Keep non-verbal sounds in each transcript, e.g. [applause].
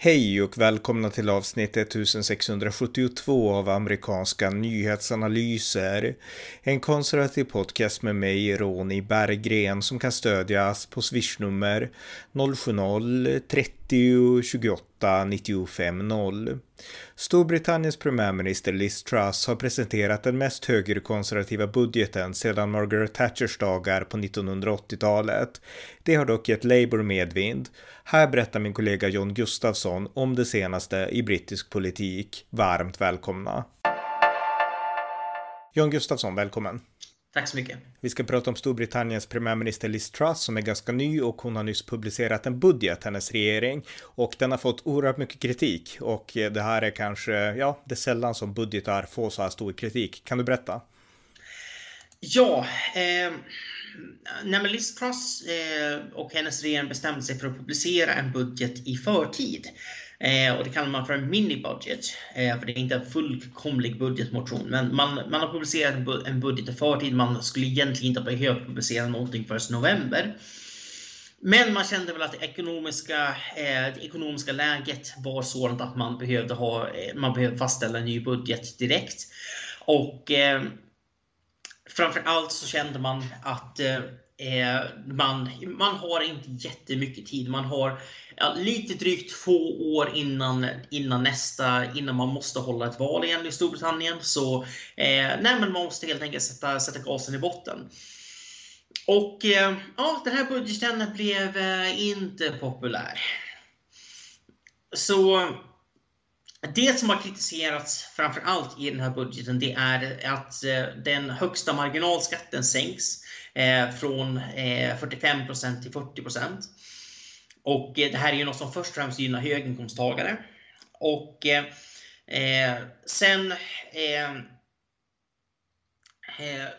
Hej och välkomna till avsnitt 1672 av amerikanska nyhetsanalyser. En konservativ podcast med mig, Ronny Berggren, som kan stödjas på swishnummer 070-30 28 95 0. Storbritanniens premiärminister Liz Truss har presenterat den mest högerkonservativa budgeten sedan Margaret Thatchers dagar på 1980-talet. Det har dock gett Labour medvind. Här berättar min kollega John Gustafsson om det senaste i brittisk politik. Varmt välkomna! John Gustafsson, välkommen! Tack så mycket. Vi ska prata om Storbritanniens premiärminister Liz Truss som är ganska ny och hon har nyss publicerat en budget, hennes regering. Och den har fått oerhört mycket kritik och det här är kanske, ja, det är sällan som budgetar får så här stor kritik. Kan du berätta? Ja, eh, när Liz Truss eh, och hennes regering bestämde sig för att publicera en budget i förtid Eh, och det kallar man för en mini-budget. Eh, för det är inte en fullkomlig budgetmotion. Men man, man har publicerat en, bu en budget i förtid. Man skulle egentligen inte behövt publicera någonting förrän november. Men man kände väl att det ekonomiska, eh, det ekonomiska läget var sådant att man behövde, ha, eh, man behövde fastställa en ny budget direkt. Och eh, framför allt så kände man att Eh, Eh, man, man har inte jättemycket tid. Man har ja, lite drygt två år innan, innan nästa, innan man måste hålla ett val igen i Storbritannien. Så eh, nej, men man måste helt enkelt sätta, sätta gasen i botten. Och eh, ja, den här budgeten blev eh, inte populär. Så det som har kritiserats framför allt i den här budgeten det är att eh, den högsta marginalskatten sänks Eh, från eh, 45 till 40 Och eh, det här är ju något som först och främst gynnar höginkomsttagare. Och sen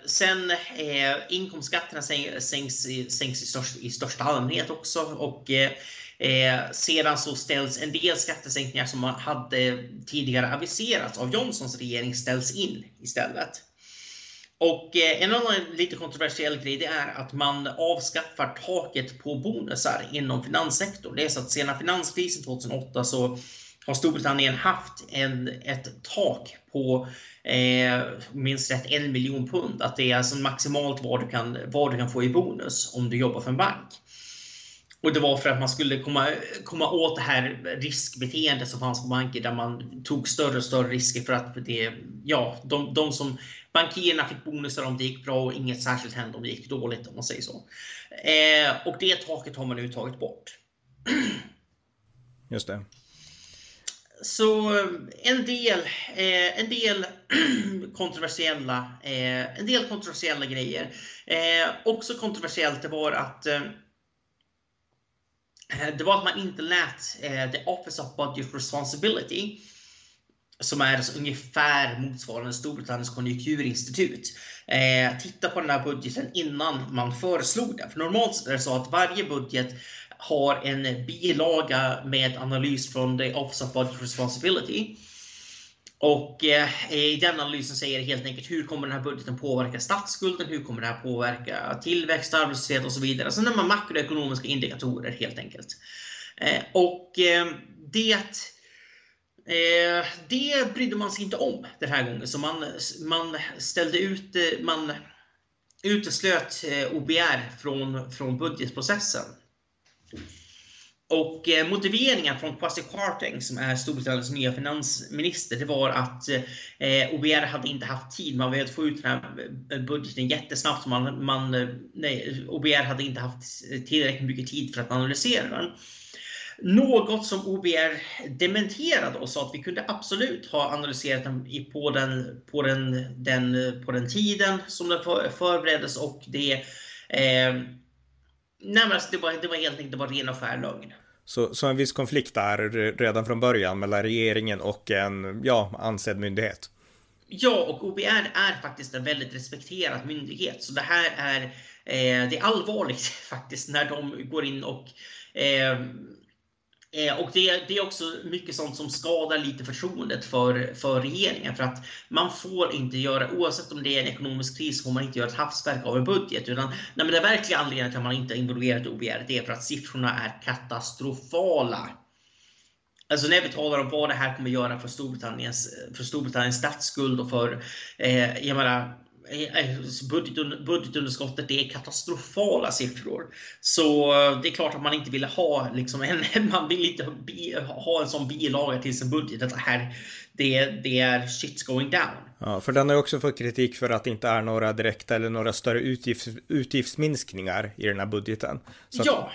sen eh, inkomstskatterna sänks, sänks i, störst, i största allmänhet också. Och Eh, sedan så ställs en del skattesänkningar som man hade tidigare aviserats av Johnsons regering ställs in istället. Och eh, en annan lite kontroversiell grej det är att man avskaffar taket på bonusar inom finanssektorn. Det är så att sedan finanskrisen 2008 så har Storbritannien haft en, ett tak på eh, minst rätt en miljon pund. Att det är alltså maximalt vad du, kan, vad du kan få i bonus om du jobbar för en bank. Och det var för att man skulle komma, komma åt det här riskbeteendet som fanns på banker där man tog större och större risker för att det, ja, de, de som bankierna fick bonusar om det gick bra och inget särskilt hände om det gick dåligt om man säger så. Eh, och det taket har man nu tagit bort. Just det. Så en del, eh, en del [clears throat] kontroversiella, eh, en del kontroversiella grejer. Eh, också kontroversiellt det var att eh, Eh, det var att man inte lät eh, The Office of Budget Responsibility, som är alltså ungefär motsvarande Storbritanniens konjunkturinstitut, eh, titta på den här budgeten innan man föreslog den. För normalt är det så att varje budget har en bilaga med analys från The Office of Budget Responsibility. Och eh, i den analysen säger det helt enkelt hur kommer den här budgeten påverka statsskulden? Hur kommer det här påverka tillväxt, arbetslöshet och så vidare. Alltså så man makroekonomiska indikatorer helt enkelt. Eh, och eh, det eh, det brydde man sig inte om den här gången. Så man, man ställde ut, eh, man uteslöt eh, OBR från, från budgetprocessen. Och eh, motiveringen från Kwasi Kwarteng, som är Storbritanniens nya finansminister, det var att eh, OBR hade inte haft tid. Man behövde få ut den här eh, budgeten jättesnabbt. Man, man, nej, OBR hade inte haft tillräckligt mycket tid för att analysera den. Något som OBR dementerade och sa att vi kunde absolut ha analyserat den på den, på den, den, på den tiden som den förbereddes och det eh, alltså det, var, det var helt enkelt det var ren och skär lögn. Så, så en viss konflikt där redan från början mellan regeringen och en ja, ansedd myndighet. Ja, och OBR är faktiskt en väldigt respekterad myndighet. Så det här är, eh, det är allvarligt [laughs] faktiskt när de går in och eh, Eh, och det, det, är också mycket sånt som skadar lite förtroendet för, för regeringen. För att man får inte göra, oavsett om det är en ekonomisk kris, får man inte göra ett hafsverk av en budget. Utan nej, men verkliga anledningen till att man inte involverat OBR, det är för att siffrorna är katastrofala. Alltså när vi talar om vad det här kommer göra för Storbritanniens, för Storbritanniens statsskuld och för, eh, jag menar, Eh, budgetunderskottet det är katastrofala siffror. Så eh, det är klart att man inte vill ha liksom en, [laughs] man vill inte ha en sån bilaga till sin budget. Att det här, det, det är shit's going down. Ja, för den har också fått kritik för att det inte är några direkta eller några större utgifts, utgiftsminskningar i den här budgeten. Så ja,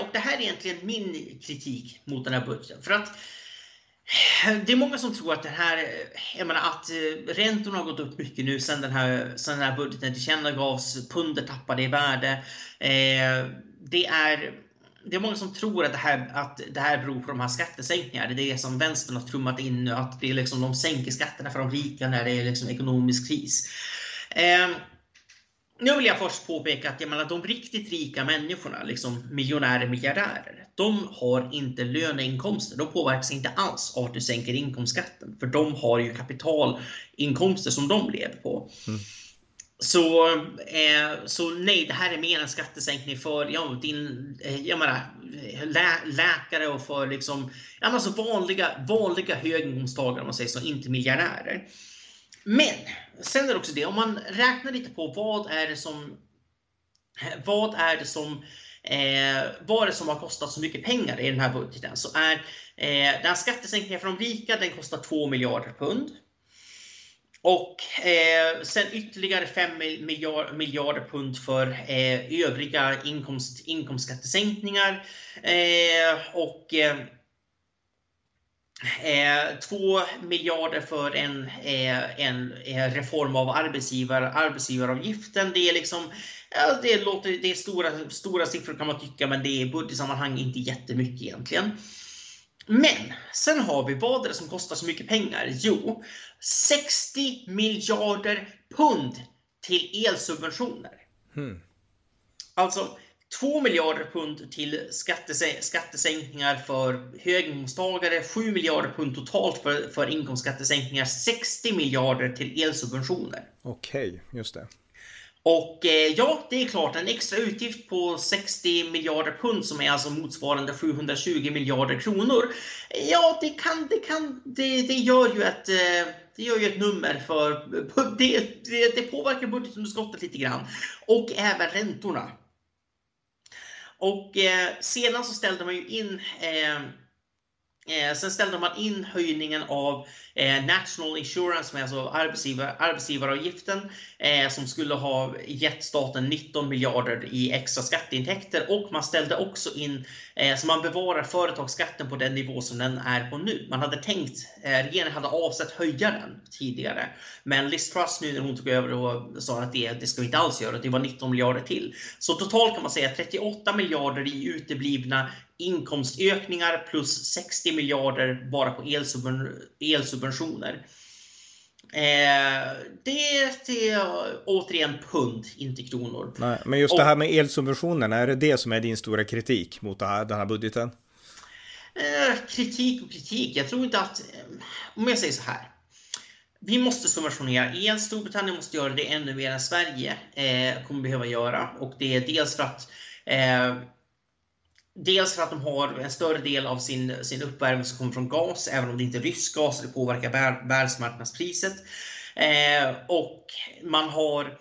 och det här är egentligen min kritik mot den här budgeten. För att det är många som tror att det här, jag menar att eh, räntorna har gått upp mycket nu sen den här, sen den här budgeten tillkännagavs. Pundet tappade i värde. Eh, det är det är många som tror att det, här, att det här beror på de här skattesänkningarna. Det är det som vänstern har trummat in nu, att det är liksom, de sänker skatterna för de rika när det är liksom ekonomisk kris. Eh, nu vill jag först påpeka att jag menar, de riktigt rika människorna, liksom miljonärer, miljardärer, de har inte löneinkomster. De påverkas inte alls av att du sänker inkomstskatten. För de har ju kapitalinkomster som de lever på. Mm. Så, eh, så nej, det här är mer en skattesänkning för ja, din, eh, jag menar, lä läkare och för liksom, alltså vanliga, vanliga höginkomsttagare, om man säger så, inte miljardärer. Men sen är det också det, om man räknar lite på vad är det som vad är det som eh, vad är det som har kostat så mycket pengar i den här budgeten? Så är eh, den skattesänkningen för de rika, den kostar 2 miljarder pund. Och eh, sen ytterligare 5 miljard, miljarder pund för eh, övriga inkomst, inkomstskattesänkningar. Eh, och eh, eh, Eh, 2 miljarder för en, eh, en eh, reform av arbetsgivar, arbetsgivaravgiften. Det är liksom, ja, det, låter, det är stora, stora siffror kan man tycka, men det är i budgetsammanhang inte jättemycket egentligen. Men sen har vi vad är det som kostar så mycket pengar? Jo, 60 miljarder pund till elsubventioner. Hmm. Alltså 2 miljarder pund till skattesänkningar för höginkomsttagare, 7 miljarder pund totalt för, för inkomstskattesänkningar, 60 miljarder till elsubventioner. Okej, okay, just det. Och eh, ja, det är klart, en extra utgift på 60 miljarder pund som är alltså motsvarande 720 miljarder kronor. Ja, det kan, det kan, det, det gör ju ett, eh, det gör ju ett nummer för, [laughs] det, det, det påverkar budgetunderskottet lite grann. Och även räntorna. Och eh, sedan så ställde man ju in eh, Eh, sen ställde man in höjningen av eh, National Insurance, med alltså arbetsgivar, arbetsgivaravgiften, eh, som skulle ha gett staten 19 miljarder i extra skatteintäkter. Och man ställde också in, eh, så man bevarar företagsskatten på den nivå som den är på nu. Man hade tänkt, eh, regeringen hade avsett höja den tidigare. Men Liz Truss nu när hon tog över och sa att det, det ska vi inte alls göra, det var 19 miljarder till. Så totalt kan man säga 38 miljarder i uteblivna inkomstökningar plus 60 miljarder bara på elsubventioner. Eh, det är återigen pund, inte kronor. Nej, men just det här med elsubventionerna, är det det som är din stora kritik mot här, den här budgeten? Eh, kritik och kritik. Jag tror inte att... Om jag säger så här. Vi måste subventionera el. Storbritannien måste göra det ännu mer än Sverige eh, kommer behöva göra. Och det är dels för att eh, Dels för att de har en större del av sin, sin uppvärmning som kommer från gas, även om det inte är rysk gas, det påverkar världsmarknadspriset. Eh, och man har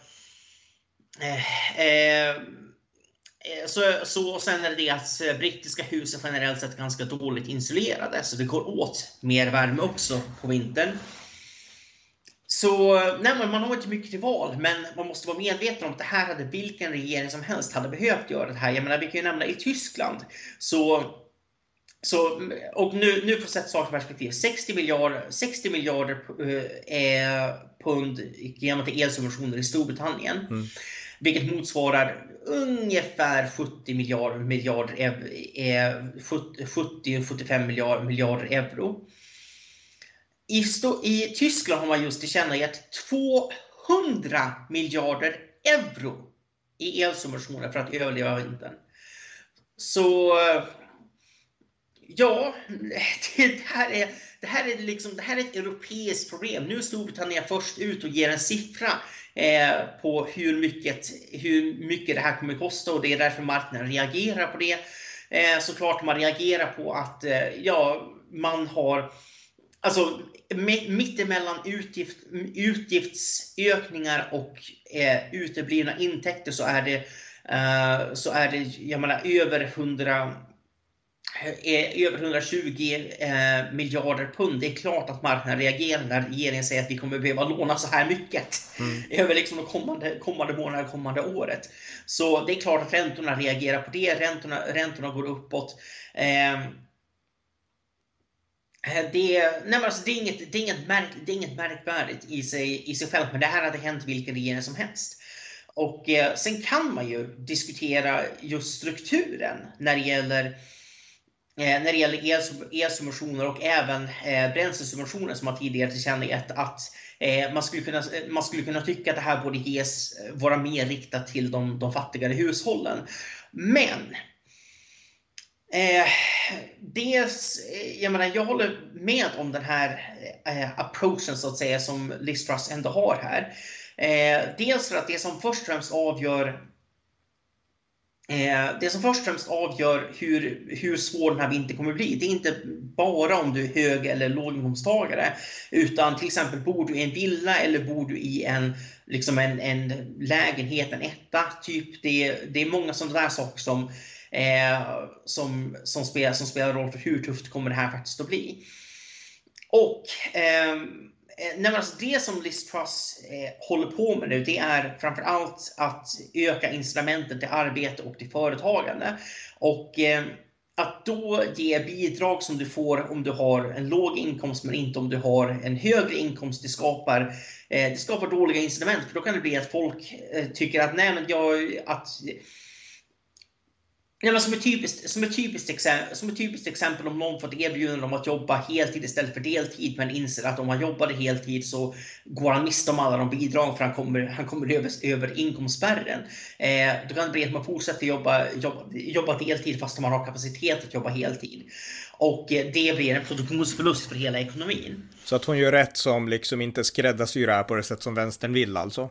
eh, eh, så, så, och sen är det det att brittiska hus är generellt sett ganska dåligt isolerade, så det går åt mer värme också på vintern. Så nej, man har inte mycket till val, men man måste vara medveten om att det här hade vilken regering som helst hade behövt göra det här. Jag menar, vi kan ju nämna i Tyskland så så, och nu, nu får sätta saker i perspektiv. 60 miljarder, 60 miljarder eh, pund genom till elsubventioner i Storbritannien. Mm. Vilket motsvarar ungefär 70 miljarder, miljarder eh, 70-75 miljarder, miljarder euro. I, I Tyskland har man just tillkännagett 200 miljarder euro i elsubventioner för att överleva vintern. Så ja, det här är, det här är, liksom, det här är ett europeiskt problem. Nu är Storbritannien först ut och ger en siffra eh, på hur mycket, hur mycket det här kommer kosta och det är därför marknaden reagerar på det. Eh, såklart man reagerar på att eh, ja, man har Alltså mittemellan utgift, utgiftsökningar och eh, uteblivna intäkter så är det, eh, så är det jag menar, över 100 är över 120 eh, miljarder pund. Det är klart att marknaden reagerar när regeringen säger att vi kommer behöva låna så här mycket mm. [laughs] över liksom de kommande, kommande månaderna, kommande året. Så det är klart att räntorna reagerar på det. Räntorna, räntorna går uppåt. Eh, Eh, det, nej alltså det, är inget, det, är inget märk, det är inget märkvärdigt i sig, i sig självt, men det här hade hänt vilken regering som helst. Och eh, sen kan man ju diskutera just strukturen när det gäller Eh, när det gäller elsubventioner och även eh, bränslesubventioner som man tidigare tillkännagett att eh, man, skulle kunna, eh, man skulle kunna tycka att det här borde ges, eh, vara mer riktat till de, de fattigare hushållen. Men Eh, dels, eh, jag menar, jag håller med om den här eh, approachen så att säga som Liz ändå har här. Eh, dels för att det som först och främst avgör Eh, det som först och främst avgör hur, hur svår den här vintern kommer att bli, det är inte bara om du är hög eller låginkomsttagare. Utan till exempel, bor du i en villa eller bor du i en, liksom en, en lägenhet, en etta, typ. Det, det är många sådana där saker som, eh, som, som, spelar, som spelar roll för hur tufft kommer det här faktiskt att bli. Och ehm, eh, nej, alltså det som Liz Truss eh, håller på med nu, det är framför allt att öka incitamenten till arbete och till företagande. Och eh, att då ge bidrag som du får om du har en låg inkomst men inte om du har en högre inkomst, det skapar, eh, det skapar dåliga incitament. För då kan det bli att folk eh, tycker att nej men jag, att Ja, men som, ett typiskt, som, ett typiskt exempel, som ett typiskt exempel om någon fått erbjudande om att jobba heltid istället för deltid men inser att om han jobbade heltid så går han miste om alla de bidrag för han kommer, han kommer över, över inkomstspärren. Eh, då kan det bli att man fortsätter jobba, jobba, jobba deltid fast man har kapacitet att jobba heltid. Och eh, det blir en produktionsförlust för hela ekonomin. Så att hon gör rätt som liksom inte skräddarsyr det här på det sätt som vänstern vill alltså?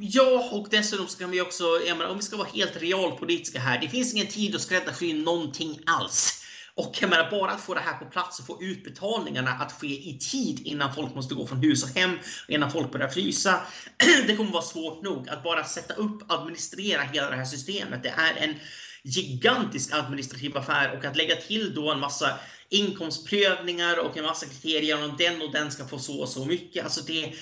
Ja, och dessutom kan vi också, menar, om vi ska vara helt realpolitiska här, det finns ingen tid att skräddarsy någonting alls. Och jag menar, bara att få det här på plats och få utbetalningarna att ske i tid innan folk måste gå från hus och hem, innan folk börjar frysa. [clears throat] Det kommer vara svårt nog att bara sätta upp, administrera hela det här systemet. Det är en gigantisk administrativ affär och att lägga till då en massa inkomstprövningar och en massa kriterier om den och den ska få så och så mycket. Alltså det,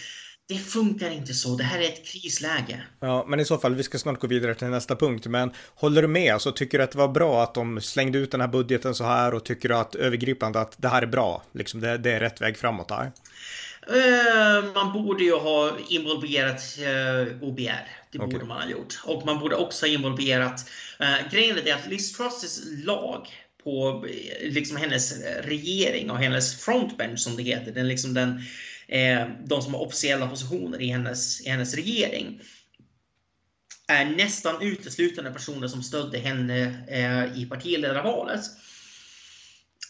det funkar inte så. Det här är ett krisläge. Ja, men i så fall, vi ska snart gå vidare till nästa punkt. Men håller du med? Alltså, tycker du att det var bra att de slängde ut den här budgeten så här och tycker du att övergripande att det här är bra? Liksom det, det är rätt väg framåt här? Uh, man borde ju ha involverat uh, OBR. Det okay. borde man ha gjort. Och man borde också ha involverat... Uh, grejen är att Liz Trusses lag på liksom hennes regering och hennes frontbench som det heter, den, liksom den eh, Eh, de som har officiella positioner i hennes, i hennes regering är nästan uteslutande personer som stödde henne eh, i partiledarvalet.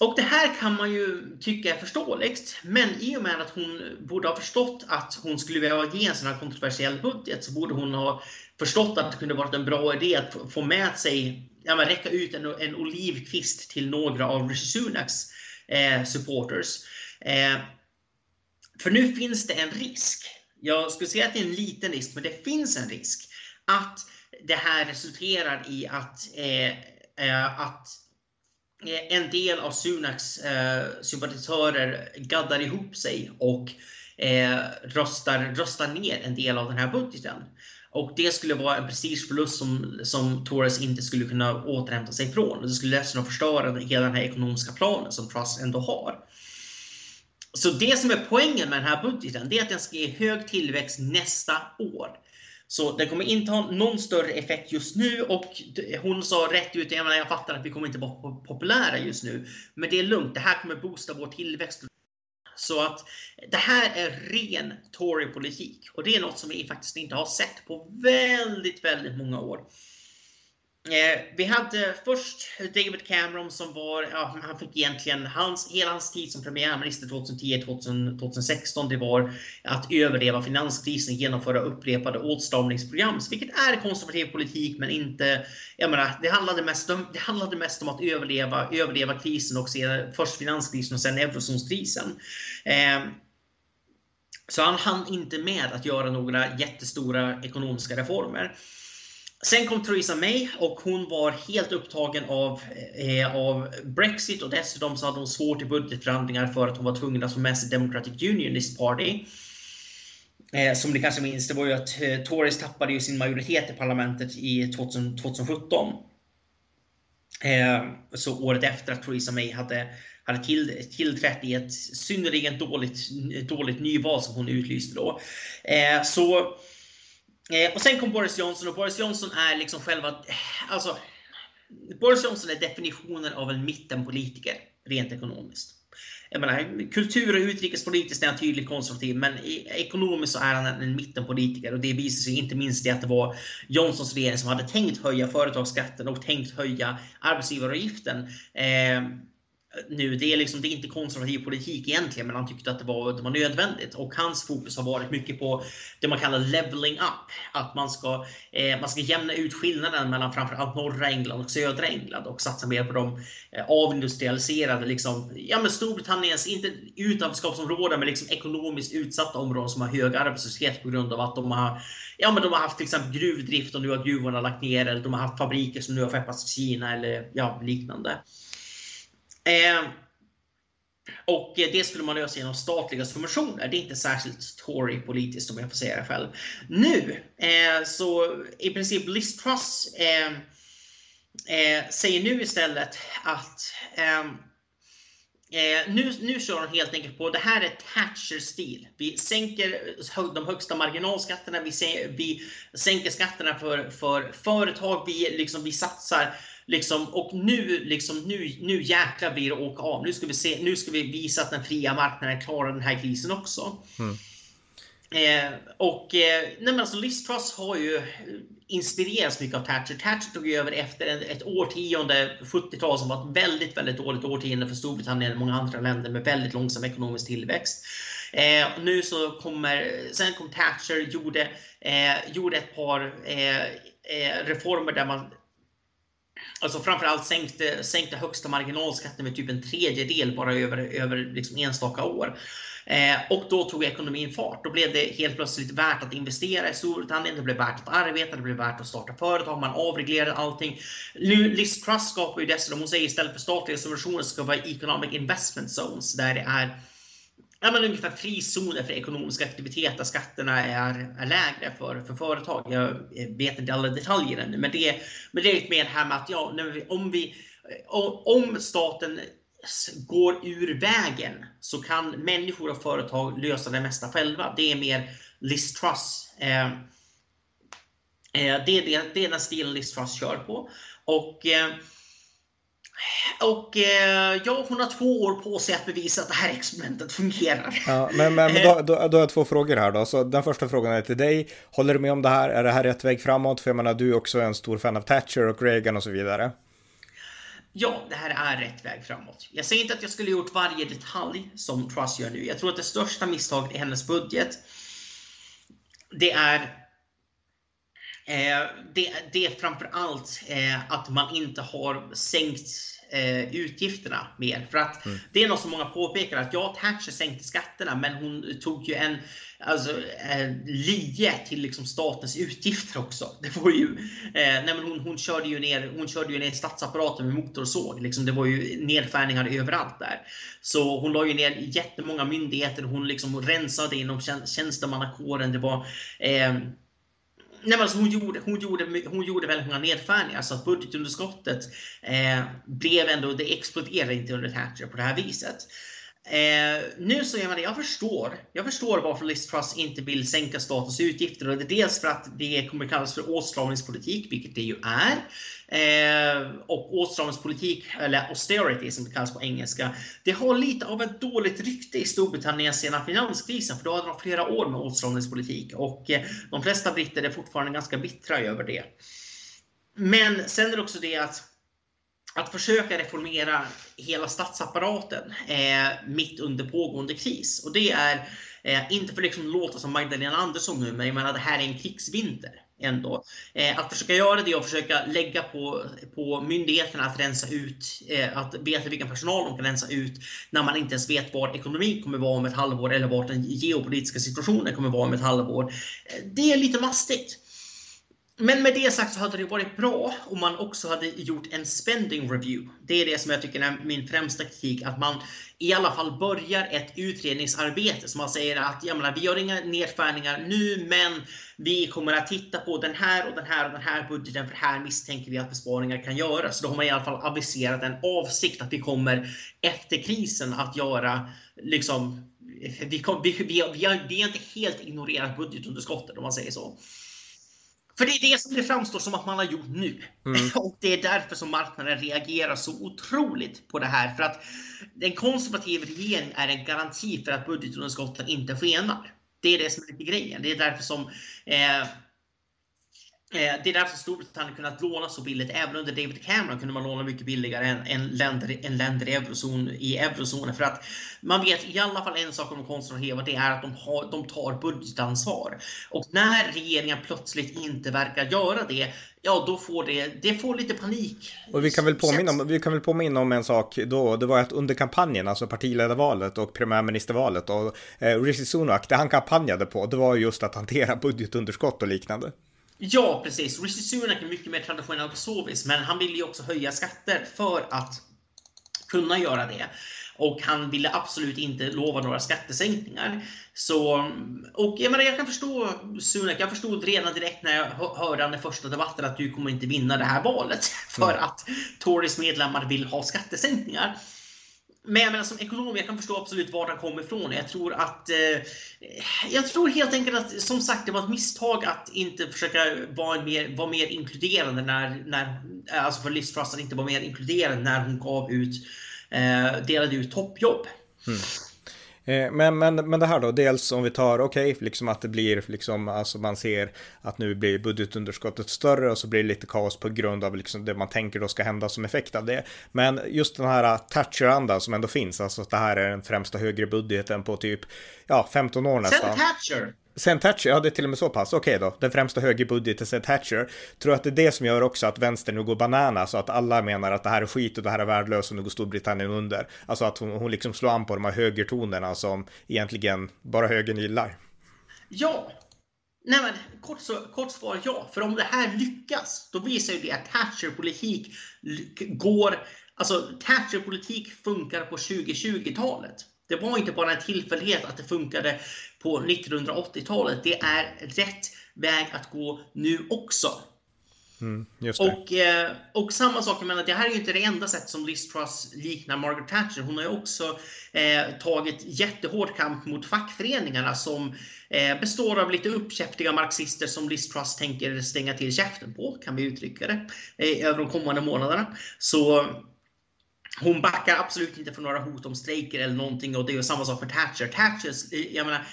Och det här kan man ju tycka är förståeligt, men i och med att hon borde ha förstått att hon skulle behöva ge en sån här kontroversiell budget så borde hon ha förstått att det kunde varit en bra idé att få med sig, ja, men räcka ut en, en olivkvist till några av Rishi Sunaks eh, supporters. Eh, för nu finns det en risk. Jag skulle säga att det är en liten risk, men det finns en risk att det här resulterar i att, eh, eh att eh, en del av Sunaks eh, sympatisörer gaddar ihop sig och eh, röstar, röstar ner en del av den här budgeten. Och det skulle vara en prestigeförlust som, som Torres inte skulle kunna återhämta sig ifrån. Det skulle dessutom förstöra hela den här ekonomiska planen som Truss ändå har. Så det som är poängen med den här budgeten, det är att den ska ge hög tillväxt nästa år. Så den kommer inte ha någon större effekt just nu och hon sa rätt ut, jag, menar, jag fattar att vi kommer inte vara populära just nu. Men det är lugnt, det här kommer boosta vår tillväxt. Så att det här är ren Tory-politik och det är något som vi faktiskt inte har sett på väldigt, väldigt många år. Eh, vi hade först David Cameron som var, ja, han fick egentligen, hans, hela hans tid som premiärminister 2010-2016, det var att överleva finanskrisen och genomföra upprepade åtstramningsprogram. Vilket är konservativ politik, men inte, jag menar, det handlade mest om, det handlade mest om att överleva, överleva krisen och se först finanskrisen och sen eurozonskrisen. Eh, så han hann inte med att göra några jättestora ekonomiska reformer. Sen kom Theresa May och hon var helt upptagen av, eh, av Brexit och dessutom så hade hon svårt i budgetförhandlingar för att hon var tvungen att få med sig Democratic Unionist Party. Eh, som ni kanske minns, det var ju att eh, Tories tappade ju sin majoritet i parlamentet i 2000, 2017. Eh, så året efter att Theresa May hade, hade till, tillträtt i ett synnerligen dåligt, dåligt nyval som hon utlyste då. Eh, så Eh, och sen kom Boris Johnson och Boris Johnson är liksom själva, eh, alltså Boris Johnson är definitionen av en mittenpolitiker rent ekonomiskt. Jag menar, kultur och utrikespolitiskt är han tydligt konservativ, men ekonomiskt så är han en mittenpolitiker och det visar sig inte minst i att det var Johnsons regering som hade tänkt höja företagsskatten och tänkt höja arbetsgivaravgiften. Eh, nu. Det är, liksom, det är inte konservativ politik egentligen, men han tyckte att det var, det var nödvändigt. Och hans fokus har varit mycket på det man kallar leveling up. Att man ska, eh, man ska jämna ut skillnaden mellan framförallt norra England och södra England och satsa mer på de eh, avindustrialiserade, liksom, ja men Storbritanniens, inte utanförskapsområden, men liksom ekonomiskt utsatta områden som har hög arbetslöshet på grund av att de har, ja, men de har haft till exempel gruvdrift och nu har gruvorna lagt ner, eller de har haft fabriker som nu har skeppats till Kina eller ja, liknande. Ehm, och det skulle man lösa genom statliga subventioner. Det är inte särskilt Tory-politiskt om jag får säga det själv. Nu eh, så i princip Liz Truss eh, eh, säger nu istället att ehm, eh, nu, nu kör hon helt enkelt på, det här är Thatcher-stil. Vi sänker de högsta marginalskatterna, vi, vi sänker skatterna för, för företag, vi, liksom, vi satsar Liksom, och nu, liksom, nu, nu jäklar blir det åka av. Nu ska, vi se, nu ska vi visa att den fria marknaden klarar den här krisen också. Mm. Eh, och eh, nej men alltså Liz Truss har ju inspirerats mycket av Thatcher. Thatcher tog över efter ett årtionde, 70-tal, som var ett väldigt, väldigt dåligt årtionde för Storbritannien och många andra länder med väldigt långsam ekonomisk tillväxt. Eh, nu så kommer, sen kom Thatcher, gjorde, eh, gjorde ett par eh, eh reformer där man Alltså framförallt sänkte, sänkte högsta marginalskatten med typ en tredjedel bara över, över liksom enstaka år. Eh, och då tog ekonomin fart. Då blev det helt plötsligt värt att investera i Storbritannien. Det blev värt att arbeta, det blev värt att starta företag. Man avreglerade allting. Nu, Liz Truss skapar ju dessutom, hon säger istället för statliga subventioner ska det vara economic investment zones där det är ja, men ungefär frizoner för ekonomisk aktivitet där skatterna är, är lägre för, för företag. Jag vet inte alla detaljer ännu, men det, men det är lite mer här med att ja, om, vi, eh, om staten går ur vägen så kan människor och företag lösa det mesta själva. Det är mer Liz Truss. Eh, eh, det, är det, det är den stilen Liz Truss kör på. Och eh, och eh, ja, hon har två år på sig att bevisa att det här experimentet fungerar. Ja, men, men, då, då, då har jag två frågor här då. Så den första frågan är till dig. Håller du med om det här? Är det här rätt väg framåt? För jag menar, du är också en stor fan av Thatcher och Reagan och så vidare. Ja, det här är rätt väg framåt. Jag säger inte att jag skulle gjort varje detalj som Truss gör nu. Jag tror att det största misstaget i hennes budget, det är eh, det, det är framför allt eh, att man inte har sänkt eh, utgifterna mer. För att mm. det är något som många påpekar att ja, Thatcher sänkte skatterna, men hon tog ju en alltså, eh, lie till liksom statens utgifter också. Det var ju, eh, nej men hon, hon, körde ju ner, hon körde ju ner statsapparaten med motorsåg. Liksom, det var ju nedskärningar överallt där. Så hon la ju ner jättemånga myndigheter. Hon liksom rensade inom tjänstemannakåren. Det var eh, Nej, alltså hon, gjorde, hon, gjorde, hon gjorde väldigt många nedskärningar så att budgetunderskottet eh, blev ändå, det exploderade inte under Thatcher på det här viset. Eh, nu så är man det, jag förstår, jag förstår varför Liz Truss inte vill sänka statens utgifter. Och det är dels för att det kommer kallas för åtstramningspolitik, vilket det ju är. Eh, och åtstramningspolitik, eller austerity som det kallas på engelska, det har lite av ett dåligt rykte i Storbritannien sedan finanskrisen, för då hade de flera år med åtstramningspolitik. Och eh, de flesta britter är fortfarande ganska bittra över det. Men sen är det också det att att försöka reformera hela statsapparaten eh, mitt under pågående kris. Och det är eh, inte för att liksom låta som Magdalena Andersson nu, men jag menar det här är en krigsvinter ändå. Eh, att försöka göra det och försöka lägga på, på myndigheterna att rensa ut, eh, att veta vilken personal de kan rensa ut när man inte ens vet var ekonomin kommer vara om ett halvår eller var den geopolitiska situationen kommer vara om ett halvår. Eh, det är lite mastigt. Men med det sagt så hade det varit bra om man också hade gjort en spending review. Det är det som jag tycker är min främsta kritik. Att man i alla fall börjar ett utredningsarbete. Så man säger att jag menar, vi gör inga nedskärningar nu, men vi kommer att titta på den här och den här och den här budgeten. För här misstänker vi att besparingar kan göras. Så då har man i alla fall aviserat en avsikt att vi kommer efter krisen att göra liksom vi, kom, vi, vi, vi, har, vi har inte helt ignorerat budgetunderskottet om man säger så. För det är det som det framstår som att man har gjort nu. Mm. [laughs] Och det är därför som marknaden reagerar så otroligt på det här. För att en konservativ regering är en garanti för att budgetunderskotten inte skenar. Det är det som är lite grejen. Det är därför som eh, Eh, det är därför Storbritannien kunnat låna så billigt. Även under David Cameron kunde man låna mycket billigare än, än länder, än länder i, eurozon, i eurozonen. För att man vet i alla fall en sak om konservativa, det är att de, har, de tar budgetansvar. Och när regeringen plötsligt inte verkar göra det, ja då får det, det får lite panik. Och vi kan väl påminna om, vi kan väl påminna om en sak då, det var att under kampanjen, alltså partiledarvalet och premiärministervalet och eh, Rishi Sunak, det han kampanjade på, det var just att hantera budgetunderskott och liknande. Ja, precis. Rishi Sunak är mycket mer traditionell på så vis, men han vill ju också höja skatter för att kunna göra det. Och han ville absolut inte lova några skattesänkningar. Så, och jag, menar, jag kan förstå Sunak, jag förstod redan direkt när jag hörde den första debatten att du kommer inte vinna det här valet. [laughs] För att Tories medlemmar vill ha skattesänkningar. Men jag menar som ekonom, jag kan förstå absolut var den kommer ifrån. Jag tror att... Eh, jag tror helt enkelt att, som sagt, det var ett misstag att inte försöka vara mer, vara mer inkluderande när, när... Alltså för Liz Truss att inte vara mer inkluderande när hon gav ut... Eh, delade ut toppjobb. Mm. Eh, men, men, men det här då, dels om vi tar, okej, okay, liksom att det blir, liksom, alltså man ser att nu blir budgetunderskottet större och så blir det lite kaos på grund av liksom det man tänker då ska hända som effekt av det. Men just den här Thatcher-andan som ändå finns, alltså att det här är den främsta högre budgeten på typ, ja, 15 år nästan. Sen Thatcher! Sen Thatcher, ja det är till och med så pass. Okej okay då, den främsta högerbudgeten sen Thatcher. Tror att det är det som gör också att vänstern nu går banana så att alla menar att det här är skit och det här är värdelöst och nu går Storbritannien under. Alltså att hon, hon liksom slår an på de här högertonerna som egentligen bara högern gillar. Ja, Nej men kort, så, kort svar ja. För om det här lyckas, då visar ju det att Thatcher-politik går... Alltså Thatcher-politik funkar på 2020-talet. Det var inte bara en tillfällighet att det funkade på 1980-talet. Det är rätt väg att gå nu också. Mm, och, eh, och samma sak, jag menar, det här är ju inte det enda sätt som Liz Truss liknar Margaret Thatcher. Hon har ju också eh, tagit jättehård kamp mot fackföreningarna som eh, består av lite uppkäftiga marxister som Liz Truss tänker stänga till käften på, kan vi uttrycka det, eh, över de kommande månaderna. Så hon backar absolut inte för några hot om strejker eller någonting och det är samma sak för Thatcher. Thatchers, eh, jag menar,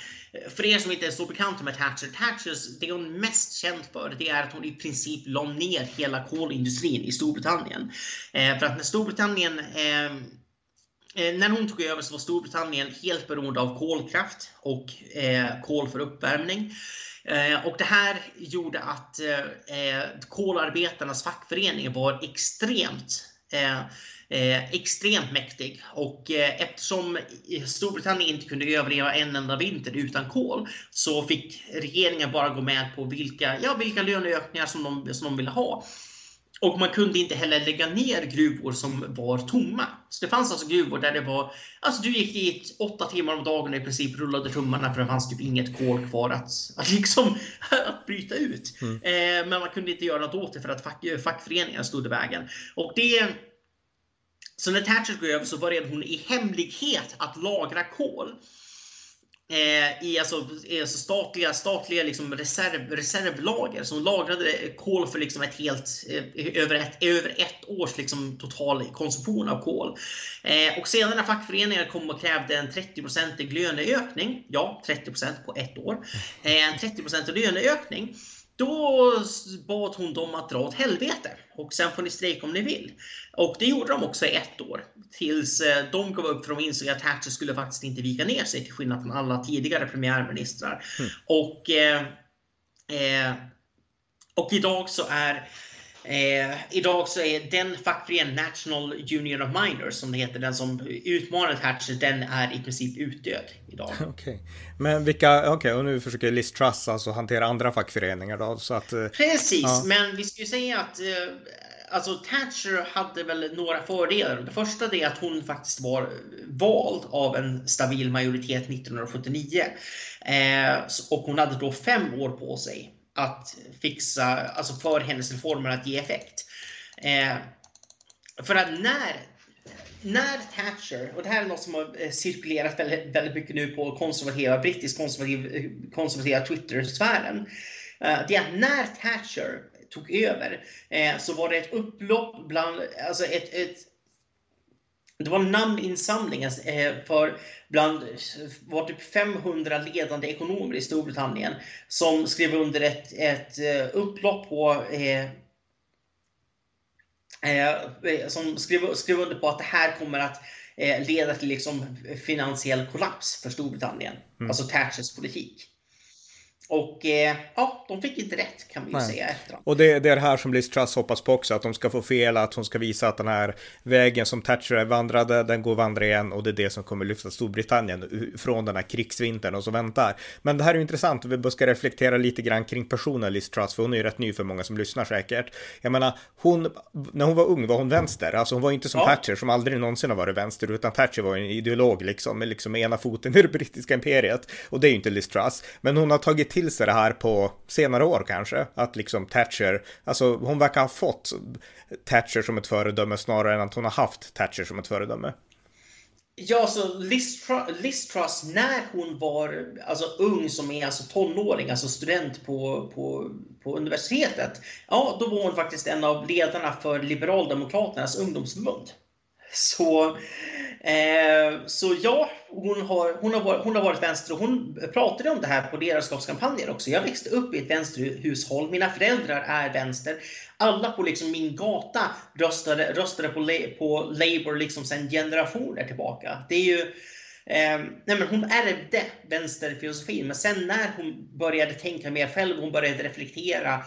för er som inte är så bekanta med Thatcher, Thatchers, det hon är mest känd för det är att hon i princip la ner hela kolindustrin i Storbritannien. Eh, för att när Storbritannien eh, eh, när hon tog över så var Storbritannien helt beroende av kolkraft och eh, kol för uppvärmning. Eh, och det här gjorde att eh, eh kolarbetarnas fackförening var extremt eh, eh, extremt mäktig. Och eh, eftersom Storbritannien inte kunde överleva en enda vinter utan kol så fick regeringen bara gå med på vilka, ja, vilka löneökningar som de, som de ville ha. Och man kunde inte heller lägga ner gruvor som var tomma. Så det fanns alltså gruvor där det var, alltså du gick dit åtta timmar om dagen och i princip rullade tummarna för det fanns typ inget kol kvar att, att liksom [laughs] att bryta ut. Mm. Eh, men man kunde inte göra något åt det för att fack, fackföreningarna stod i vägen. Och det så när Thatcher går över så började hon i hemlighet att lagra kol. Eh, I alltså, alltså statliga, statliga liksom reserv, reservlager. Så hon lagrade kol för liksom ett helt, eh, över, ett, över ett års liksom total konsumtion av kol. Eh, och senare när fackföreningar kom och krävde en 30-procentig löneökning, ja 30% på ett år, eh, en 30-procentig löneökning då bad hon dem att dra åt helvete och sen får ni strejka om ni vill. Och det gjorde de också i ett år. Tills eh, de gav upp för de insåg att Thatcher skulle faktiskt inte vika ner sig till skillnad från alla tidigare premiärministrar. Mm. Och, eh, eh, och idag så är Eh, idag så är den fackföreningen National Union of Miners, som det heter, den som utmanar Thatcher, den är i princip utdöd idag. [laughs] Okej, okay. men vilka, okej, okay, och nu försöker Liz Truss alltså hantera andra fackföreningar då? Så att, eh, Precis, ja. men vi skulle säga att eh, alltså Thatcher hade väl några fördelar. Det första är att hon faktiskt var vald av en stabil majoritet 1979. Eh, och hon hade då fem år på sig att fixa, alltså för hennes reformer att ge effekt. Eh, för att när, när Thatcher, och det här är något som har eh, cirkulerat väldigt, väldigt mycket nu på konservativa, brittisk konservativ, eh, konservativa Twitter-sfären. Eh, det är att när Thatcher tog över eh, så var det ett upplopp bland, alltså ett, ett det var namninsamling eh, för bland var typ 500 ledande ekonomer i Storbritannien som skrev under ett, ett eh, upplopp på eh, eh, som skrev, skrev under på att det här kommer att eh, leda till liksom finansiell kollaps för Storbritannien. Mm. Alltså Thatchers politik. Och eh, ja, de fick inte rätt kan vi ju säga efteråt. Och det, det, är det här som Liz Truss hoppas på också, att de ska få fel, att hon ska visa att den här vägen som Thatcher vandrade, den går vandra igen och det är det som kommer lyfta Storbritannien från den här krigsvintern och så väntar. Men det här är ju intressant, vi ska reflektera lite grann kring personen Liz Truss, för hon är ju rätt ny för många som lyssnar säkert. Jag menar, hon, när hon var ung var hon vänster, alltså hon var inte som ja. Thatcher som aldrig någonsin har varit vänster, utan Thatcher var en ideolog liksom, med liksom ena foten i det brittiska imperiet. Och det är ju inte Liz Truss, men hon har tagit till sig det här på senare år kanske. Att liksom Thatcher, alltså hon verkar ha fått Thatcher som ett föredöme snarare än att hon har haft Thatcher som ett föredöme. Ja, så Liz, Liz Truss, när hon var alltså, ung som är alltså tonåring, alltså student på, på, på universitetet, ja, då var hon faktiskt en av ledarna för Liberaldemokraternas ungdomsförbund. Så Eh, så ja, hon har, hon, har varit, hon har varit vänster och hon pratade om det här på ledarskapskampanjer också. Jag växte upp i ett vänsterhushåll. Mina föräldrar är vänster. Alla på liksom min gata röstade, röstade på, på Labour liksom sedan generationer tillbaka. Det är ju Eh, nej men hon ärvde vänsterfilosofin, men sen när hon började tänka mer själv, hon började reflektera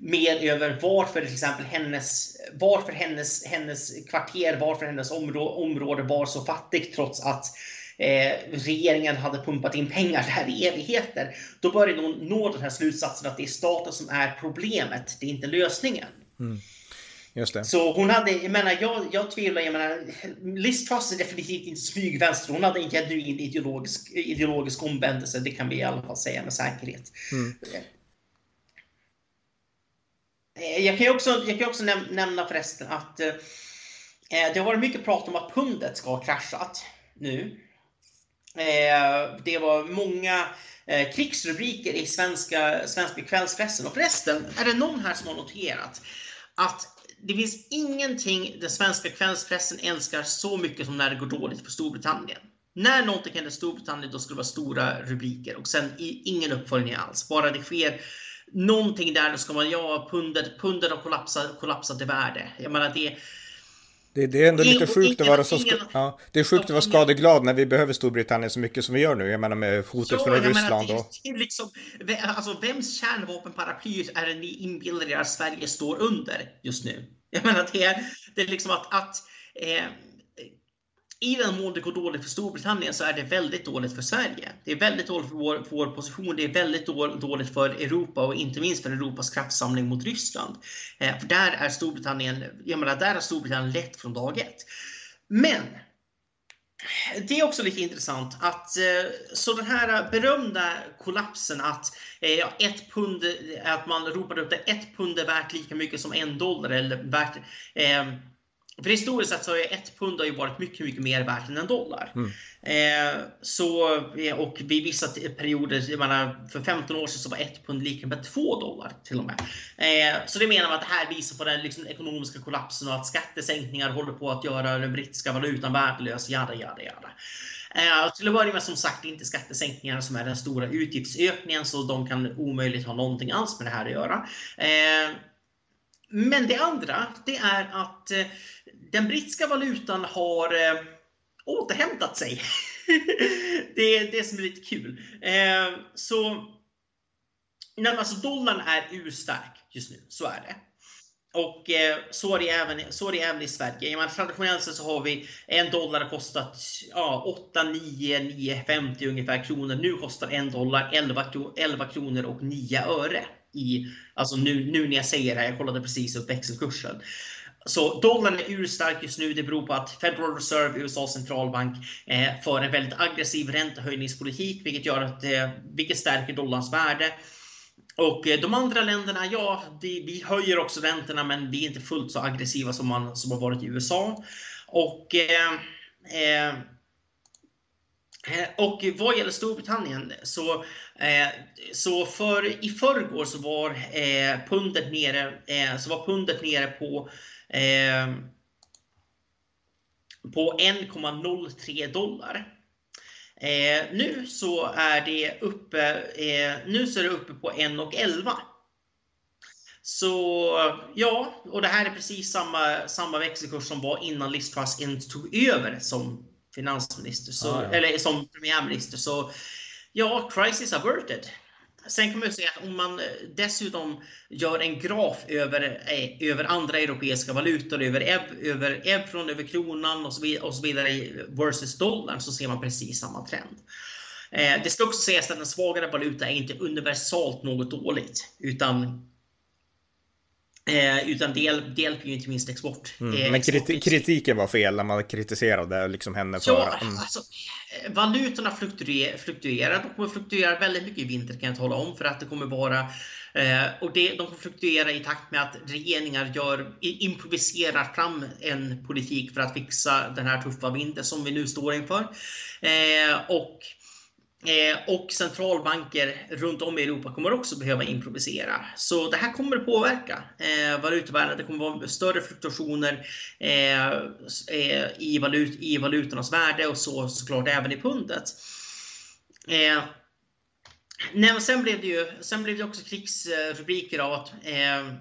mer över varför till exempel hennes, varför hennes, hennes kvarter, varför hennes område, område var så fattigt trots att eh, regeringen hade pumpat in pengar där i evigheter. Då började hon nå den här slutsatsen att det är staten som är problemet, det är inte lösningen. Mm. Så hon hade, jag menar, jag, jag tvivlar, jag menar, Liz Truss är definitivt inte smygvänster. Hon hade en genuin ideologisk, ideologisk omvändelse, det kan vi i alla fall säga med säkerhet. Mm. Eh, jag kan ju också, jag kan också nämna förresten att eh, eh, det har varit mycket prat om att pundet ska ha kraschat nu. Eh, det var många eh, krigsrubriker i svenska, svenska kvällspressen. Och förresten, är det någon här som har noterat att det finns ingenting den svenska kvällspressen älskar så mycket som när det går dåligt för Storbritannien. När någonting händer i Storbritannien då ska det vara stora rubriker och sen ingen uppföljning alls. Bara det sker någonting där ska man, ja, pundet, pundet har kollapsat, kollapsat i värde. Jag menar det det, det är ändå lite sjukt att vara så ja, Det är sjukt att vara skadeglad när vi behöver Storbritannien så mycket som vi gör nu. Jag menar med hotet ja, från Ryssland. Menar, det, det liksom, alltså, vems kärnvapenparaply är det ni inbillar er att Sverige står under just nu? Jag menar det det är liksom att, att eh, i den mån det går dåligt för Storbritannien så är det väldigt dåligt för Sverige. Det är väldigt dåligt för vår, för vår position, det är väldigt dåligt för Europa och inte minst för Europas kraftsamling mot Ryssland. Eh, för där är Storbritannien, jag menar, där har Storbritannien lätt från dag ett. Men det är också lite intressant att eh, så den här berömda kollapsen att eh, ja, ett pund, att man ropade upp det, ett pund är värt lika mycket som en dollar eller värt eh, för historiskt sett så har ju ett pund har ju varit mycket, mycket mer värt än en dollar. Mm. Eh, så, och vid vissa perioder, jag menar, för 15 år sedan så var ett pund lika med två dollar till och med. Eh, så det menar man att det här visar på den liksom, ekonomiska kollapsen och att skattesänkningar håller på att göra den brittiska valutan värdelös, jada, jada, jada. Eh, till att börja med som sagt inte skattesänkningar som är den stora utgiftsökningen så de kan omöjligt ha någonting alls med det här att göra. Eh, men det andra, det är att eh, den brittiska valutan har eh, återhämtat sig. [laughs] det är det som är lite kul. Eh, så alltså dollarn är urstark just nu, så är det. Och eh, så, är det även, så är det även i Sverige. menar, traditionellt sett så har vi en dollar kostat ja, 8, 9, 9,50 ungefär kronor. Nu kostar en dollar 11, 11 kronor och 9 öre. I, alltså nu, nu när jag säger det här, jag kollade precis upp växelkursen. Så dollarn är urstark just nu. Det beror på att Federal Reserve, USAs centralbank, eh, för en väldigt aggressiv räntehöjningspolitik, vilket gör att eh, vilket stärker dollarns värde. Och eh, de andra länderna, ja, vi, vi höjer också räntorna, men vi är inte fullt så aggressiva som man som har varit i USA. Och eh, eh, Eh, och vad gäller Storbritannien så, eh, så för i förrgår så var eh, pundet nere, eh, så var pundet nere på eh, på 1,03 dollar. Eh, nu så är det uppe, eh, nu så är det uppe på 1,11. Så ja, och det här är precis samma, samma växelkurs som var innan Liz Truss tog över som finansminister, så, ah, ja. eller som premiärminister. Så ja, crisis averted. Sen kan man ju säga att om man eh, dessutom gör en graf över, eh, över andra europeiska valutor, över, över euron, över kronan och så, vidare, och så vidare versus dollarn så ser man precis samma trend. Eh, det ska också sägas att en svagare valuta är inte universalt något dåligt, utan Eh, utan det, det hjälper ju inte minst export. Mm. Eh, men kriti kritiken var fel när man kritiserade liksom henne för... Ja, mm. alltså, eh, valutorna fluktuerar, fluktuerar. De kommer fluktuera väldigt mycket i vinter kan jag tala om för att det kommer vara eh, och det, de kommer fluktuera i takt med att regeringar gör, improviserar fram en politik för att fixa den här tuffa vintern som vi nu står inför. Eh, och Eh, och centralbanker runt om i Europa kommer också behöva improvisera. Så det här kommer att påverka eh, valutavärdet. Det kommer att vara större fluktuationer eh, eh, i, valut, i valutornas värde och så såklart även i pundet. Eh, nej, sen, blev det ju, sen blev det också krigsrubriker av att eh,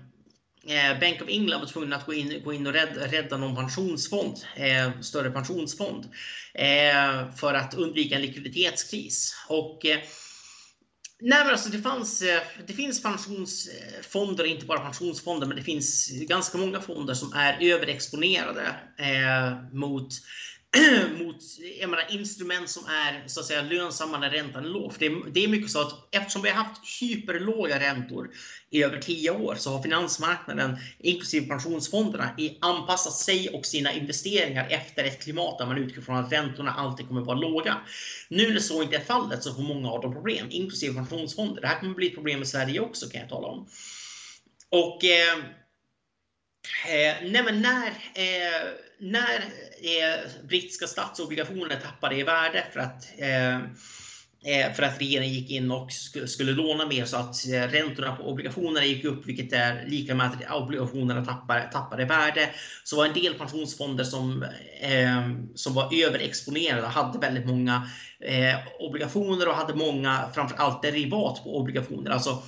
Eh, Bank of England var tvungna att gå in, gå in och rädda, rädda någon pensionsfond, eh, större pensionsfond, eh, för att undvika en likviditetskris. Och, eh, nej men alltså det, fanns, eh, det finns pensionsfonder, inte bara pensionsfonder, men det finns ganska många fonder som är överexponerade eh, mot [clears throat] mot jag menar, instrument som är så att säga lönsamma när räntan är låg. För det, är, det är mycket så att eftersom vi har haft hyperlåga räntor i över 10 år så har finansmarknaden, inklusive pensionsfonderna, anpassat sig och sina investeringar efter ett klimat där man utgår från att räntorna alltid kommer att vara låga. Nu när så inte är fallet så får många av dem problem, inklusive pensionsfonder. Det här kommer bli ett problem i Sverige också kan jag tala om. Och eh, eh nej men när, eh, när eh, brittiska statsobligationer tappade i värde för att eh, eh för att regeringen gick in och skulle låna mer så att eh, räntorna på obligationerna gick upp, vilket är lika med att obligationerna tappade, tappade värde. Så var en del pensionsfonder som, eh, som var överexponerade hade väldigt många eh, obligationer och hade många, framförallt derivat på obligationer. Alltså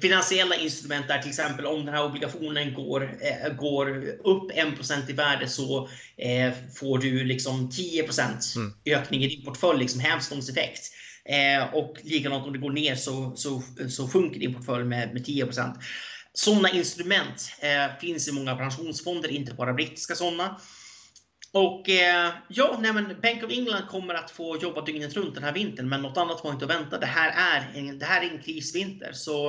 finansiella instrument där till exempel om den här obligationen går, eh, går upp 1% i värde så eh, får du liksom 10% mm. ökning i din portfölj, liksom hävstångseffekt. Eh, och likadant om det går ner så, så, så sjunker din portfölj med, med 10%. Sådana instrument eh, finns i många pensionsfonder, inte bara brittiska sådana. Och eh, ja, nej men Bank of England kommer att få jobba dygnet runt den här vintern, men något annat var inte att vänta. Det här är en, det här är en krisvinter. Så,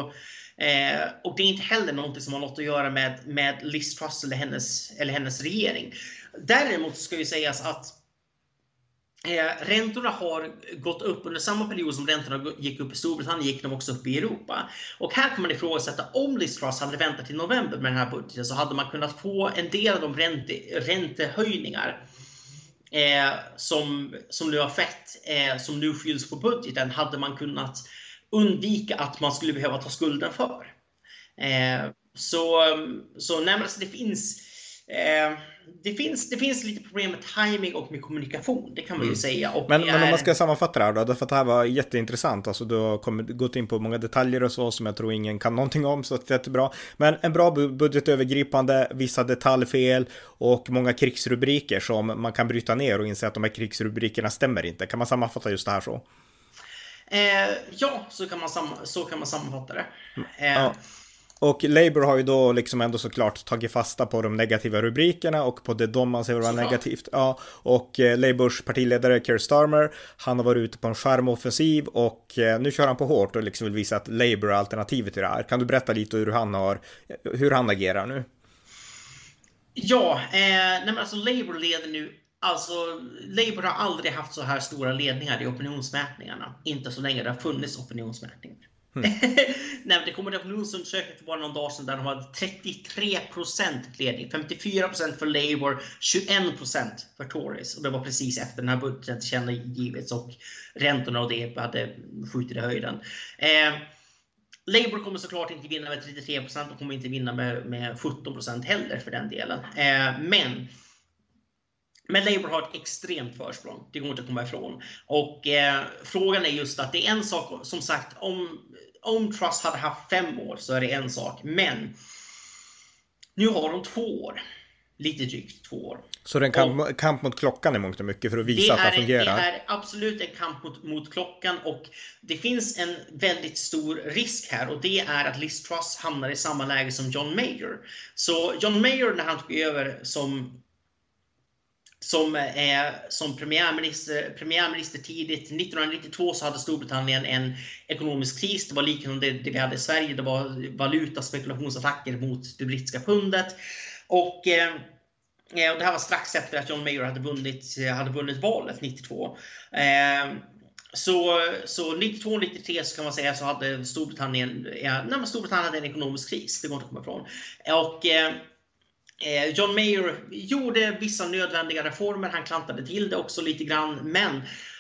eh, och det är inte heller något som har något att göra med, med Liz Truss eller hennes, eller hennes regering. Däremot ska ju sägas att Eh, räntorna har gått upp under samma period som räntorna gick upp i Storbritannien gick de också upp i Europa. Och här kan man ifrågasätta om Liz Truss hade väntat till november med den här budgeten så hade man kunnat få en del av de ränte, räntehöjningar eh, som, som nu har skett, eh, som nu fylls på budgeten, hade man kunnat undvika att man skulle behöva ta skulden för. Eh, så, så nej, alltså det finns eh, det finns, det finns lite problem med timing och med kommunikation, det kan man ju mm. säga. Men, men om man ska sammanfatta det här då, därför att det här var jätteintressant, alltså du har kommit, gått in på många detaljer och så som jag tror ingen kan någonting om, så det är jättebra. Men en bra budgetövergripande, vissa detaljfel och många krigsrubriker som man kan bryta ner och inse att de här krigsrubrikerna stämmer inte. Kan man sammanfatta just det här så? Eh, ja, så kan, man så kan man sammanfatta det. Eh, ja. Och Labour har ju då liksom ändå såklart tagit fasta på de negativa rubrikerna och på det de anser vara negativt. Ja, och eh, Labours partiledare Keir Starmer, han har varit ute på en skärmoffensiv och eh, nu kör han på hårt och liksom vill visa att Labour är alternativet till det här. Kan du berätta lite hur han har, hur han agerar nu? Ja, eh, nej men alltså Labour leder nu Alltså, Labour har aldrig haft så här stora ledningar i opinionsmätningarna. Inte så länge det har funnits opinionsmätningar. Mm. [laughs] Nej, det kom en opinionsundersökning för bara någon dag sedan där de hade 33% ledning. 54% för Labour, 21% för Tories. Och det var precis efter den här budgeten tillkännagivits och räntorna och det hade skjutit i höjden. Eh, Labour kommer såklart inte vinna med 33% och kommer inte vinna med, med 17 heller för den delen. Eh, men men Labour har ett extremt försprång, det går inte att komma ifrån. Och eh, frågan är just att det är en sak, som sagt, om, om Truss hade haft fem år så är det en sak. Men nu har de två år. Lite drygt två år. Så det är en kamp, kamp mot klockan i mångt och mycket för att visa att det fungerar? det är absolut en kamp mot, mot, klockan och det finns en väldigt stor risk här och det är att Liz Truss hamnar i samma läge som John Major. Så John Major när han tog över som som, är, som premiärminister, premiärminister tidigt. 1992 så hade Storbritannien en ekonomisk kris. Det var liknande det vi hade i Sverige. Det var valutaspekulationsattacker mot det brittiska pundet. Och, eh, eh och det här var strax efter att John Major hade vunnit, eh, hade vunnit valet 92. Eh, så, så 92-93 så kan man säga så hade Storbritannien, ja, nej, Storbritannien hade en ekonomisk kris, det går inte att komma ifrån. Och, Eh, Eh, John Mayer gjorde vissa nödvändiga reformer, han klantade till det också lite grann. Men,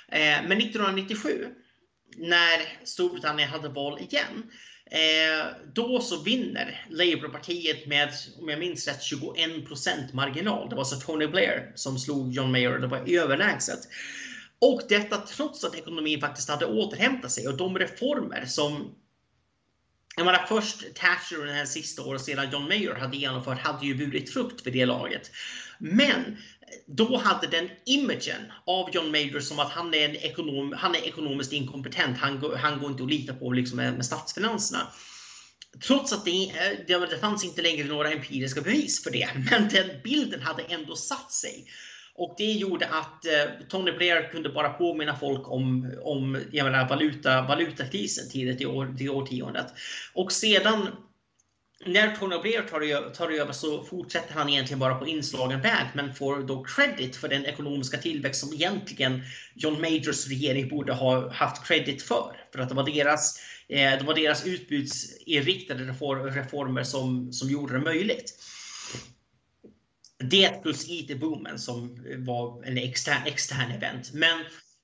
eh, men 1997, när Storbritannien hade val igen, eh, då så vinner Labourpartiet med, om jag minns rätt, 21% marginal. Det var så Tony Blair som slog John Mayer, det var överlägset. Och detta trots att ekonomin faktiskt hade återhämtat sig och de reformer som jag menar, först Thatcher och den här sista året sedan John Mayer hade genomfört hade ju burit frukt för det laget. Men då hade den imagen av John Major som att han är, en ekonom, han är ekonomiskt inkompetent. Han, han går inte att lita på liksom med, med statsfinanserna. Trots att det, det, det fanns inte längre några empiriska bevis för det. Men den bilden hade ändå satt sig. Och det gjorde att eh, Tony Blair kunde bara påminna folk om, om jag menar, valuta, valutakrisen tidigt i, år, i årtiondet. Och sedan när Tony Blair tar, tar över så fortsätter han egentligen bara på inslagen väg men får då credit för den ekonomiska tillväxt som egentligen John Majors regering borde ha haft credit för. För att det var deras, eh, det var deras utbudsinriktade reformer som, som gjorde det möjligt. Det plus IT-boomen som var en extern, extern event. Men,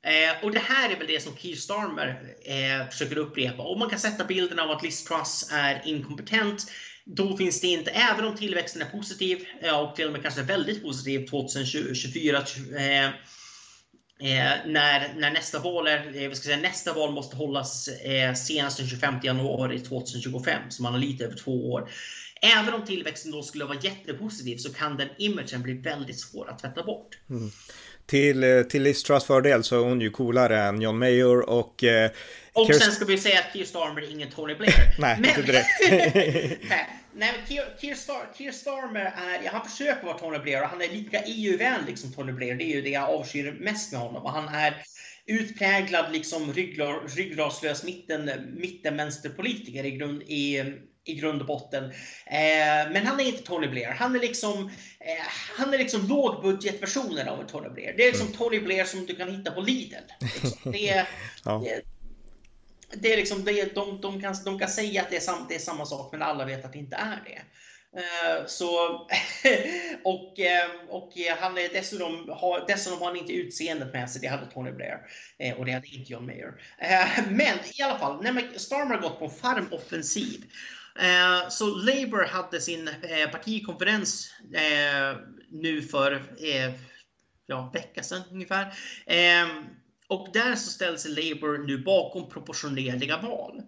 eh, och det här är väl det som Keir Starmer eh, försöker upprepa. Om man kan sätta bilden av att Liz Truss är inkompetent, då finns det inte, även om tillväxten är positiv, eh, och till och med kanske väldigt positiv 2024, eh, eh, när, när nästa val är, eh, ska säga, nästa val måste hållas eh, senast den 25 januari 2025, så man har lite över två år. Även om tillväxten då skulle vara jättepositiv så kan den imagen bli väldigt svår att tvätta bort. Mm. Till, eh, till Liz Truss fördel så är hon ju coolare än John Mayor och... Eh, och Kirst... sen ska vi säga att Keir Starmer är ingen Tony Blair. [laughs] Nej, men... inte direkt. [laughs] Nej, men Keir, Keir, Star, Keir Starmer är, ja, han försöker vara Tony Blair och han är lika EU-vänlig som Tony Blair. Det är ju det jag avskyr mest med honom. Och han är utpräglad liksom ryggradslös mitten, mittenvänsterpolitiker i, grund, i i grund och botten. Eh, men han är inte Tony Blair. Han är liksom, eh, han är liksom lågbudgetversionen av Tony Blair. Det är liksom mm. Tony Blair som du kan hitta på Lidl. Liksom. [laughs] Det, är, ja. det, det är liksom, det, de, de, kan, de kan säga att det är, sam, det är samma sak, men alla vet att det inte är det. Uh, så, [laughs] och, uh, och han är dessutom, har, dessutom har han inte utseendet med sig, det hade Tony Blair. Uh, och det hade inte John Mayer. men i alla fall, när Starmer har gått på en farmoffensiv. Eh, så Labour hade sin eh, partikonferens eh, nu för ja, vecka sedan ungefär. Och där så ställer sig Labour nu bakom proportionerliga val.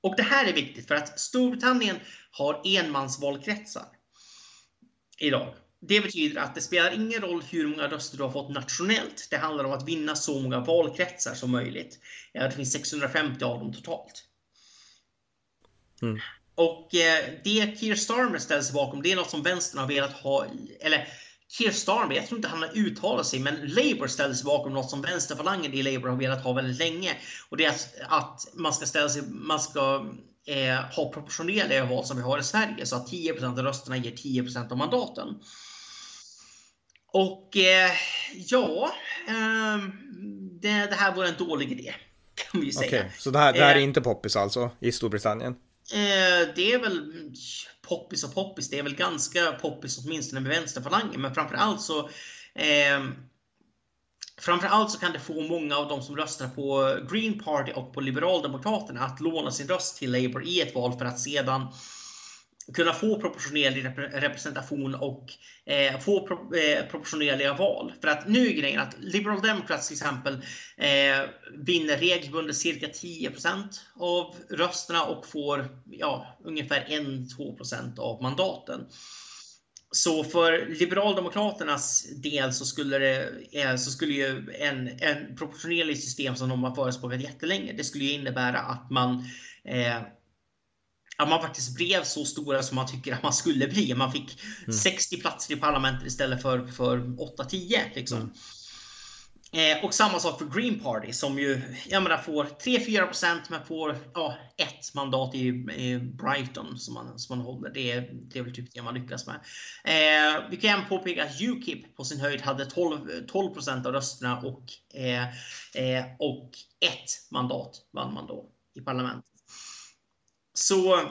Och det här är viktigt för att Storbritannien har enmansvalkretsar idag. Det betyder att det spelar ingen roll hur många röster du har fått nationellt. Det handlar om att vinna så många valkretsar som möjligt. Det finns 650 av dem totalt. Mm. Och eh, det Keir Starmer ställer sig bakom, det är något som vänstern har velat ha, eller Keir Starmer, jag tror inte han har uttalat sig, men Labour ställer sig bakom något som vänsterfalangen i Labour har velat ha väldigt länge. Och det är att, att man ska ställa sig, man ska eh, ha proportionerliga val som vi har i Sverige, så att 10% av rösterna ger 10% av mandaten. Och eh, ja, eh, det, det, här var en dålig idé. Kan vi säga. Okay, så det här, det här är eh, inte poppis alltså i Storbritannien? Eh, det är väl poppis och poppis. Det är väl ganska poppis åtminstone med vänsterfalangen. Men framförallt så eh, Framförallt så kan det få många av de som röstar på Green Party och på Liberaldemokraterna att låna sin röst till Labour i ett val för att sedan kunna få proportionerlig representation och eh, få pro eh, proportionerliga val. För att nu är grejen att Liberal Democrats till exempel eh, vinner regelbundet cirka 10% av rösterna och får ja, ungefär 1-2% av mandaten. Så för Liberaldemokraternas del så skulle, det, eh, så skulle ju en, en proportionerlig system som de har förespråkat jättelänge, det skulle ju innebära att man eh, att man faktiskt blev så stora som man tycker att man skulle bli. Man fick mm. 60 platser i parlamentet istället för, för 8-10. Liksom. Mm. Eh, och samma sak för Green Party som ju jag menar, får 3-4 procent men får ja, ett mandat i, i Brighton som man, som man håller. Det är, det är väl typ det man lyckas med. Eh, vi kan även påpeka att Ukip på sin höjd hade 12 procent av rösterna och, eh, eh, och ett mandat vann man då i parlamentet. Så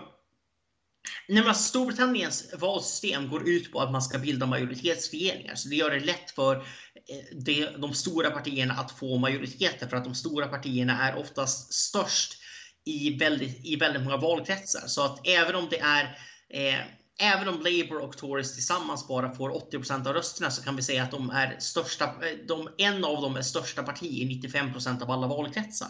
Nej, alltså, Storbritanniens valsystem går ut på att man ska bilda majoritetsregeringar. Så det gör det lätt för eh, de stora partierna att få majoriteter för att de stora partierna är oftast störst i väldigt, i väldigt många valkretsar. Så att även om det är eh, Även om Labour och Tories tillsammans bara får 80% av rösterna så kan vi säga att de är största, eh, de, en av dem är största parti i 95% av alla valkretsar.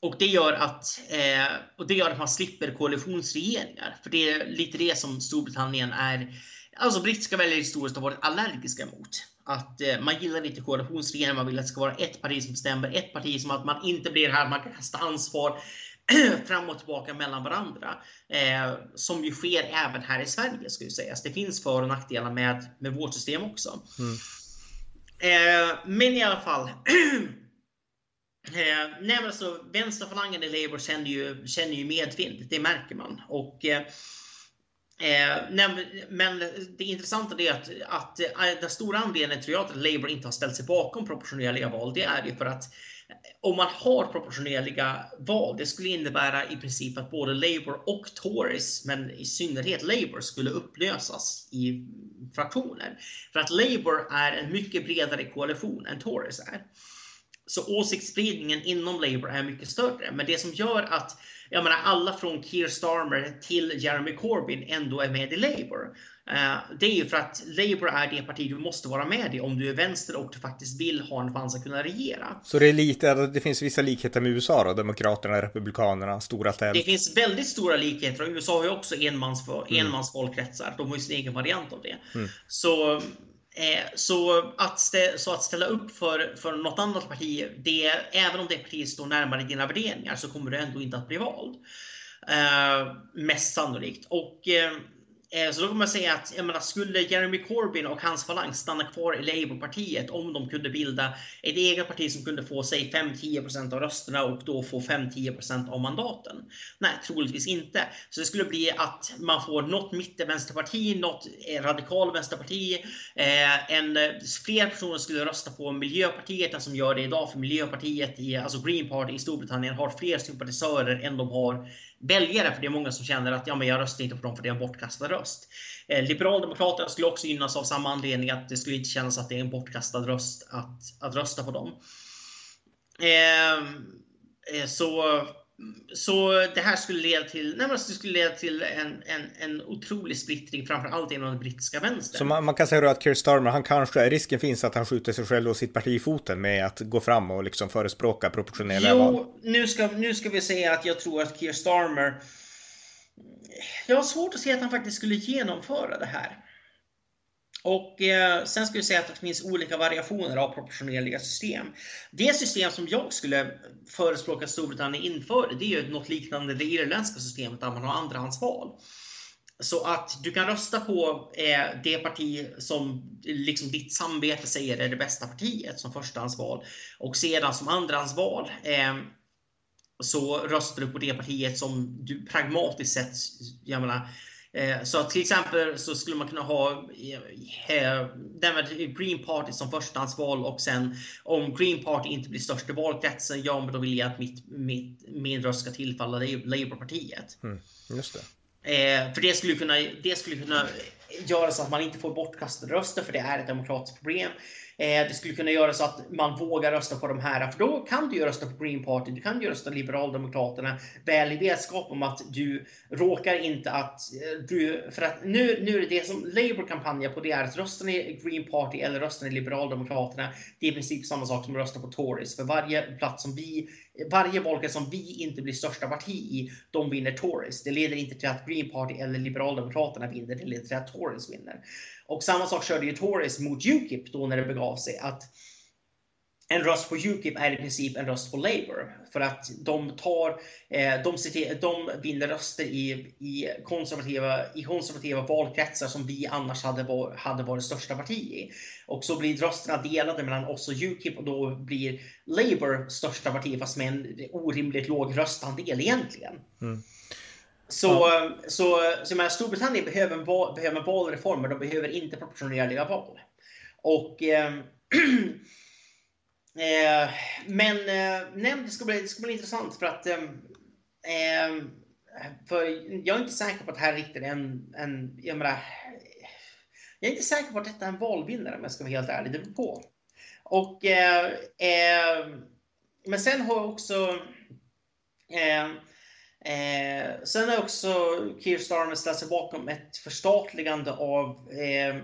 Och det gör att, eh, och det gör att man slipper koalitionsregeringar. För det är lite det som Storbritannien är, alltså brittiska väljare historiskt har varit allergiska mot. Att eh, man gillar inte koalitionsregeringar, man vill att det ska vara ett parti som bestämmer, ett parti som att man inte blir här, man kan kasta ansvar [clears throat] fram och tillbaka mellan varandra. Eh, som ju sker även här i Sverige ska ju sägas. Det finns för och nackdelar med, med vårt system också. Mm. Eh, men i alla fall [clears throat] Eh, nej men alltså, vänsterfalangen i Labour känner ju, känner ju medvind, det märker man. Och, eh, eh nej, men det intressanta är att, att eh, den stora anledningen tror jag att Labour inte har ställt sig bakom proportionerliga val, det är ju för att eh, om man har proportionerliga val, det skulle innebära i princip att både Labour och Tories, men i synnerhet Labour, skulle upplösas i fraktioner. För att Labour är en mycket bredare koalition än Tories är. Så åsiktsspridningen inom Labour är mycket större. Men det som gör att jag menar, alla från Keir Starmer till Jeremy Corbyn ändå är med i Labour. Eh, det är ju för att Labour är det parti du måste vara med i om du är vänster och du faktiskt vill ha en chans att kunna regera. Så det är lite, det finns vissa likheter med USA då? Demokraterna, Republikanerna, stora tält? Det finns väldigt stora likheter och USA har ju också enmans, mm. enmansvalkretsar. De har ju sin egen variant av det. Mm. Så Eh, så att, så att ställa upp för, för något annat parti, det, även om det partiet står närmare dina värderingar så kommer du ändå inte att bli vald. Eh, mest sannolikt. Och, eh, Eh, så då kan man säga att jag menar, skulle Jeremy Corbyn och hans falang stanna kvar i Labourpartiet om de kunde bilda ett eget parti som kunde få sig 5-10% av rösterna och då få 5-10% av mandaten? Nej, troligtvis inte. Så det skulle bli att man får något mittenvänsterparti, något eh, radikal vänsterparti. Eh, en, eh, fler personer skulle rösta på Miljöpartiet än som gör det idag. För Miljöpartiet, i, alltså Green Party i Storbritannien, har fler sympatisörer än de har väljare. För det är många som känner att ja, men jag röstar inte på dem för det är en bortkastad röst. Eh, Liberaldemokraterna skulle också gynnas av samma anledning att det skulle inte kännas att det är en bortkastad röst att, att rösta på dem. Ehm, eh, så så det här skulle leda till, nej det skulle leda till en, en, en otrolig splittring, framförallt inom den brittiska vänstern. Så man, man kan säga då att Keir Starmer, han kanske, risken finns att han skjuter sig själv och sitt parti i foten med att gå fram och liksom förespråka proportionella jo, val? Nu ska, nu ska vi säga att jag tror att Keir Starmer, jag har svårt att se att han faktiskt skulle genomföra det här. Och eh, sen ska vi säga att det finns olika variationer av proportionerliga system. Det system som jag skulle förespråka att Storbritannien inför, det är ju något liknande det irländska systemet där man har andrahandsval. Så att du kan rösta på eh, det parti som liksom ditt samvete säger är det bästa partiet som förstahandsval. Och sedan som andrahandsval eh, så röstar du på det partiet som du pragmatiskt sett, jag menar, så till exempel så skulle man kunna ha eh, Green Party som förstahandsval och sen om Green Party inte blir störst i valkretsen, ja men då vill jag att mitt, mitt, min röst ska tillfalla Labourpartiet. Mm, just det. Eh, för det skulle kunna, det skulle kunna göra så att man inte får bortkastade röster, för det är ett demokratiskt problem. Eh, det skulle kunna göra så att man vågar rösta på de här, för då kan du ju rösta på Green Party, du kan ju rösta Liberaldemokraterna, väl i vetskap om att du råkar inte att eh, du, för att nu, nu är det det som Labour kampanjar på, det är att röstar ni Green Party eller röstar ni Liberaldemokraterna, det är i princip samma sak som att rösta på Tories. För varje plats som vi, varje valkrets som vi inte blir största parti i, de vinner Tories. Det leder inte till att Green Party eller Liberaldemokraterna vinner, det leder till att Tories vinner. Och samma sak körde ju Tories mot Ukip då när det begav sig. Att en röst på Ukip är i princip en röst på Labour. För att de tar, eh, de, citer, de vinner röster i, i, konservativa, i konservativa valkretsar som vi annars hade, var, hade varit största parti i. Och så blir rösterna delade mellan oss och Ukip och då blir Labour största parti fast med en orimligt låg röstandel egentligen. Mm. Så, ja. så, så menar, Storbritannien behöver, val, behöver valreformer, de behöver inte proportionerliga val. Och, eh, [clears throat] eh, men eh, nej, det, ska bli, det ska bli intressant för att eh, för jag är inte säker på att det här riktigt är en, en jag, menar, jag är inte säker på att detta är en valvinnare om jag ska vara helt ärlig. Det beror på. Och, eh, eh, men sen har jag också eh, Eh, sen har också Keir Starmer ställt sig bakom ett förstatligande av, eh,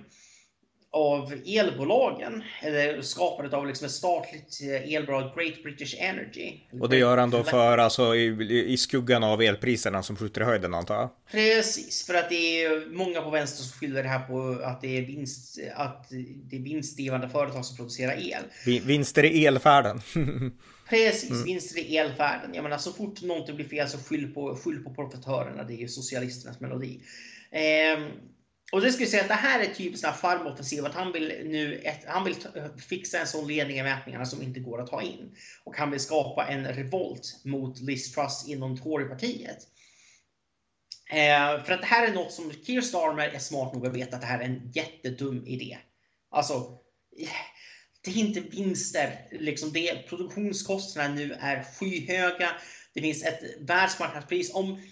av elbolagen. Eller skapandet av liksom ett statligt eh, elbolag, Great British Energy. Och det gör han då för alltså i, i skuggan av elpriserna som skjuter i höjden antar jag? Precis, för att det är många på vänster som skyller det här på att det är, vinst, att det är vinstdrivande företag som producerar el. Vinster i elfärden. [laughs] Precis, mm. vinster i elfärden. Jag menar, så fort någonting blir fel så skyll på, skyll på profitörerna. Det är ju socialisternas melodi. Eh, och det skulle säga att det här är typiskt en farmoffensiv. Att han vill nu ett, han vill fixa en sån ledning i mätningarna som inte går att ta in. Och han vill skapa en revolt mot Liz Truss inom Torypartiet. Eh, för att det här är något som Keir Starmer är smart nog att veta att det här är en jättedum idé. Alltså, det är inte vinster. Liksom det, produktionskostnaderna nu är skyhöga. Det finns ett världsmarknadspris. Om,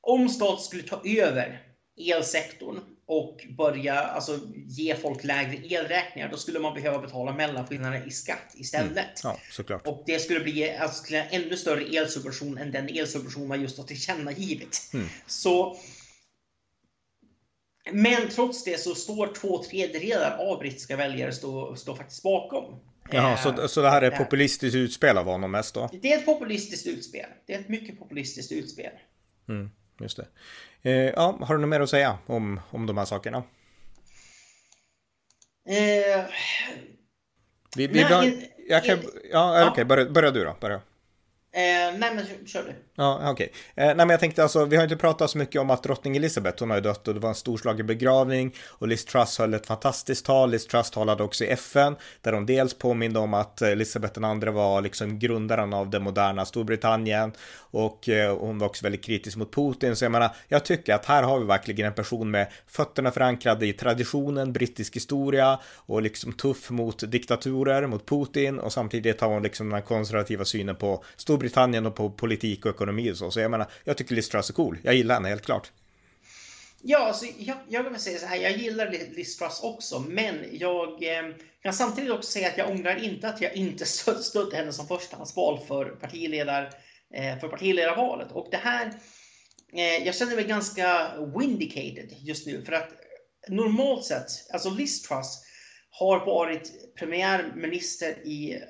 om staten skulle ta över elsektorn och börja alltså, ge folk lägre elräkningar, då skulle man behöva betala mellanskillnader i skatt istället. Mm. Ja, såklart. Och det skulle bli alltså, en ännu större elsubvention än den elsubvention man just har tillkännagivit. Mm. Så men trots det så står två tredjedelar av brittiska väljare står, står faktiskt bakom. Jaha, så, eh, så det här är ett populistiskt utspel av honom mest då? Det är ett populistiskt utspel. Det är ett mycket populistiskt utspel. Mm, just det. Eh, ja, har du något mer att säga om, om de här sakerna? Eh, vi, vi nej, drar, jag kan, ja, okej, okay, börja, börja du då. Börja. Eh, nej men kör du. Ja, okej. Okay. Eh, nej men jag tänkte alltså, vi har inte pratat så mycket om att drottning Elizabeth, hon har ju dött och det var en storslagen begravning och Liz Truss höll ett fantastiskt tal. Liz Truss talade också i FN där hon dels påminde om att Elizabeth II var liksom grundaren av det moderna Storbritannien och eh, hon var också väldigt kritisk mot Putin. Så jag menar, jag tycker att här har vi verkligen en person med fötterna förankrade i traditionen, brittisk historia och liksom tuff mot diktaturer, mot Putin och samtidigt har hon liksom den här konservativa synen på Storbritannien Storbritannien och på politik och ekonomi och så. Så jag menar, jag tycker Liz Truss är cool. Jag gillar henne helt klart. Ja, alltså, jag, jag vill säga så här, jag gillar Liz Truss också, men jag eh, kan samtidigt också säga att jag ångrar inte att jag inte [laughs] stödde henne som förstahandsval för partiledar, eh, för partiledarvalet. Och det här, eh, jag känner mig ganska vindicated just nu, för att normalt sett, alltså Liz Truss har varit premiärminister i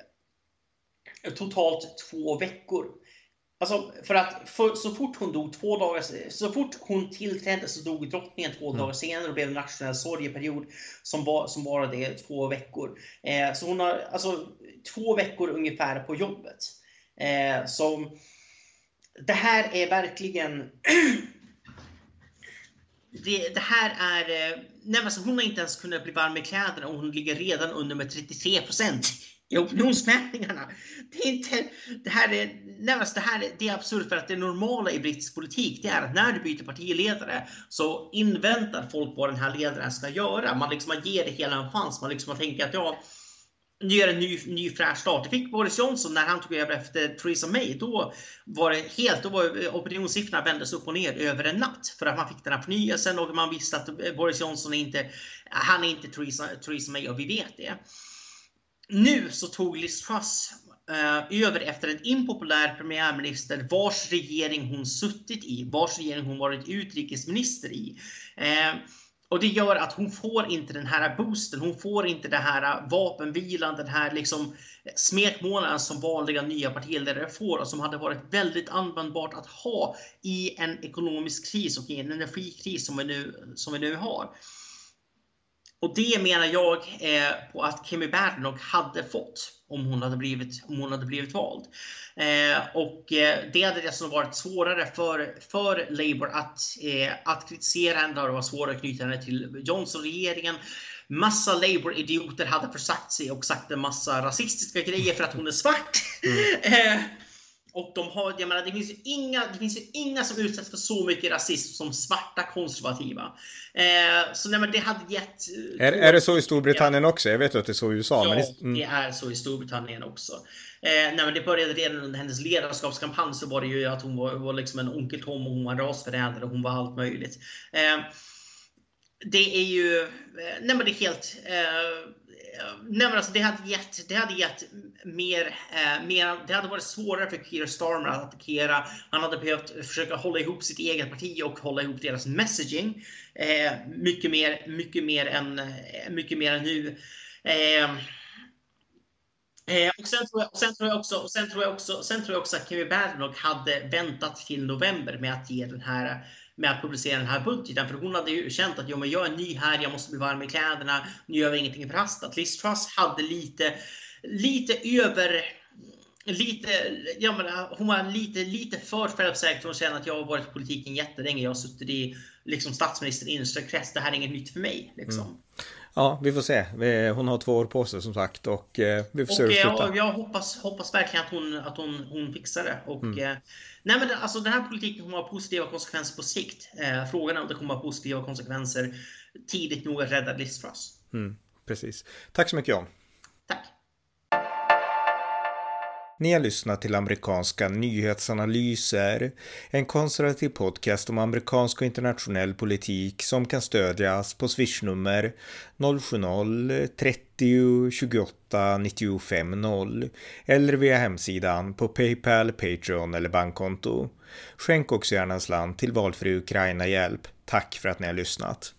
totalt två veckor. Alltså för att för, så fort hon dog två dagar, så fort hon tillträdde så dog drottningen två mm. dagar senare och blev en nationell sorgeperiod som, var, som varade två veckor. Eh, så hon har alltså två veckor ungefär på jobbet. Eh, så det här är verkligen [clears throat] det, det, här är... Eh, nej, alltså hon har inte ens kunnat bli varm i kläderna och hon ligger redan under med 33 procent i opinionsmätningarna. Det, är inte, det här är, närmast det här är, det är absurt för att det normala i brittisk politik det är att när du byter partiledare så inväntar folk vad den här ledaren ska göra. Man, liksom, man ger det hela en chans. Man, liksom, man tänker att ja, nu gör en ny, ny fräsch start. Det fick Boris Johnson när han tog över efter Theresa May. Då var det helt, då var opinionssiffrorna vändes upp och ner över en natt. För att man fick den här förnyelsen och man visste att Boris Johnson är inte, han är inte Theresa, Theresa May och vi vet det nu så tog Liz Truss eh, över efter en impopulär premiärminister vars regering hon suttit i, vars regering hon varit utrikesminister i. Eh, och det gör att hon får inte den här boosten, hon får inte det här vapenvilan, den här liksom smekmånaden som vanliga nya partiledare får och som hade varit väldigt användbart att ha i en ekonomisk kris och i en energikris som vi nu, som vi nu har. Och det menar jag eh, på att Kimmy Badenoch hade fått om hon hade blivit, om hon hade blivit vald. Eh, och eh, det hade dessutom varit svårare för, för Labour att, eh, att kritisera henne. Det var svårare att knyta henne till Johnson-regeringen. Massa Labour-idioter hade försagt sig och sagt en massa rasistiska grejer för att hon är svart. Mm. [laughs] Eh, och de har, jag menar, det finns ju inga, det finns ju inga som utsätts för så mycket rasism som svarta konservativa. Eh, så nej, men det hade gett... Är, är det så i Storbritannien ja. också? Jag vet att det är så i USA. Ja, det, mm. det är så i Storbritannien också. Eh, nej, men det började redan under hennes ledarskapskampanj så var det ju att hon var, var liksom en onkel Tom och hon var en rasförrädare och hon var allt möjligt. Eh, det är ju, eh, nej men det är helt, eh, Eh, nej men alltså det hade gett, det hade gett mer, eh, mer, det hade varit svårare för Keir Starmer att attackera. Han hade behövt försöka hålla ihop sitt eget parti och hålla ihop deras messaging. Eh, mycket mer, mycket mer än, eh, mycket mer än nu. Eh, eh, och sen tror jag, och sen tror jag också, och sen tror jag också, sen tror jag också att Kevin Badenoch hade väntat till november med att ge den här med att publicera den här budgeten. För hon hade ju känt att jo, men jag är ny här, jag måste bli varm i kläderna, nu gör vi ingenting förhastat. Liz Truss hade lite, lite över Lite, jag menar, hon var lite, lite för självsäker. Hon känner att jag har varit i politiken jättelänge. Jag har suttit i liksom, statsministern innersta krets. Det här är inget nytt för mig. Liksom. Mm. Ja, vi får se. Hon har två år på sig som sagt och eh, vi får se hur det slutar. Jag, jag hoppas, hoppas verkligen att hon, att hon, hon fixar det. Och, mm. eh, nej men alltså, den här politiken kommer ha positiva konsekvenser på sikt. Eh, frågan är om det kommer att ha positiva konsekvenser tidigt nog att rädda Liz Truss. Mm, precis. Tack så mycket John. Ni har lyssnat till amerikanska nyhetsanalyser, en konservativ podcast om amerikansk och internationell politik som kan stödjas på swishnummer 070-30 28 95 0 eller via hemsidan på Paypal, Patreon eller bankkonto. Skänk också gärna en slant till valfri Ukraina-hjälp. Tack för att ni har lyssnat.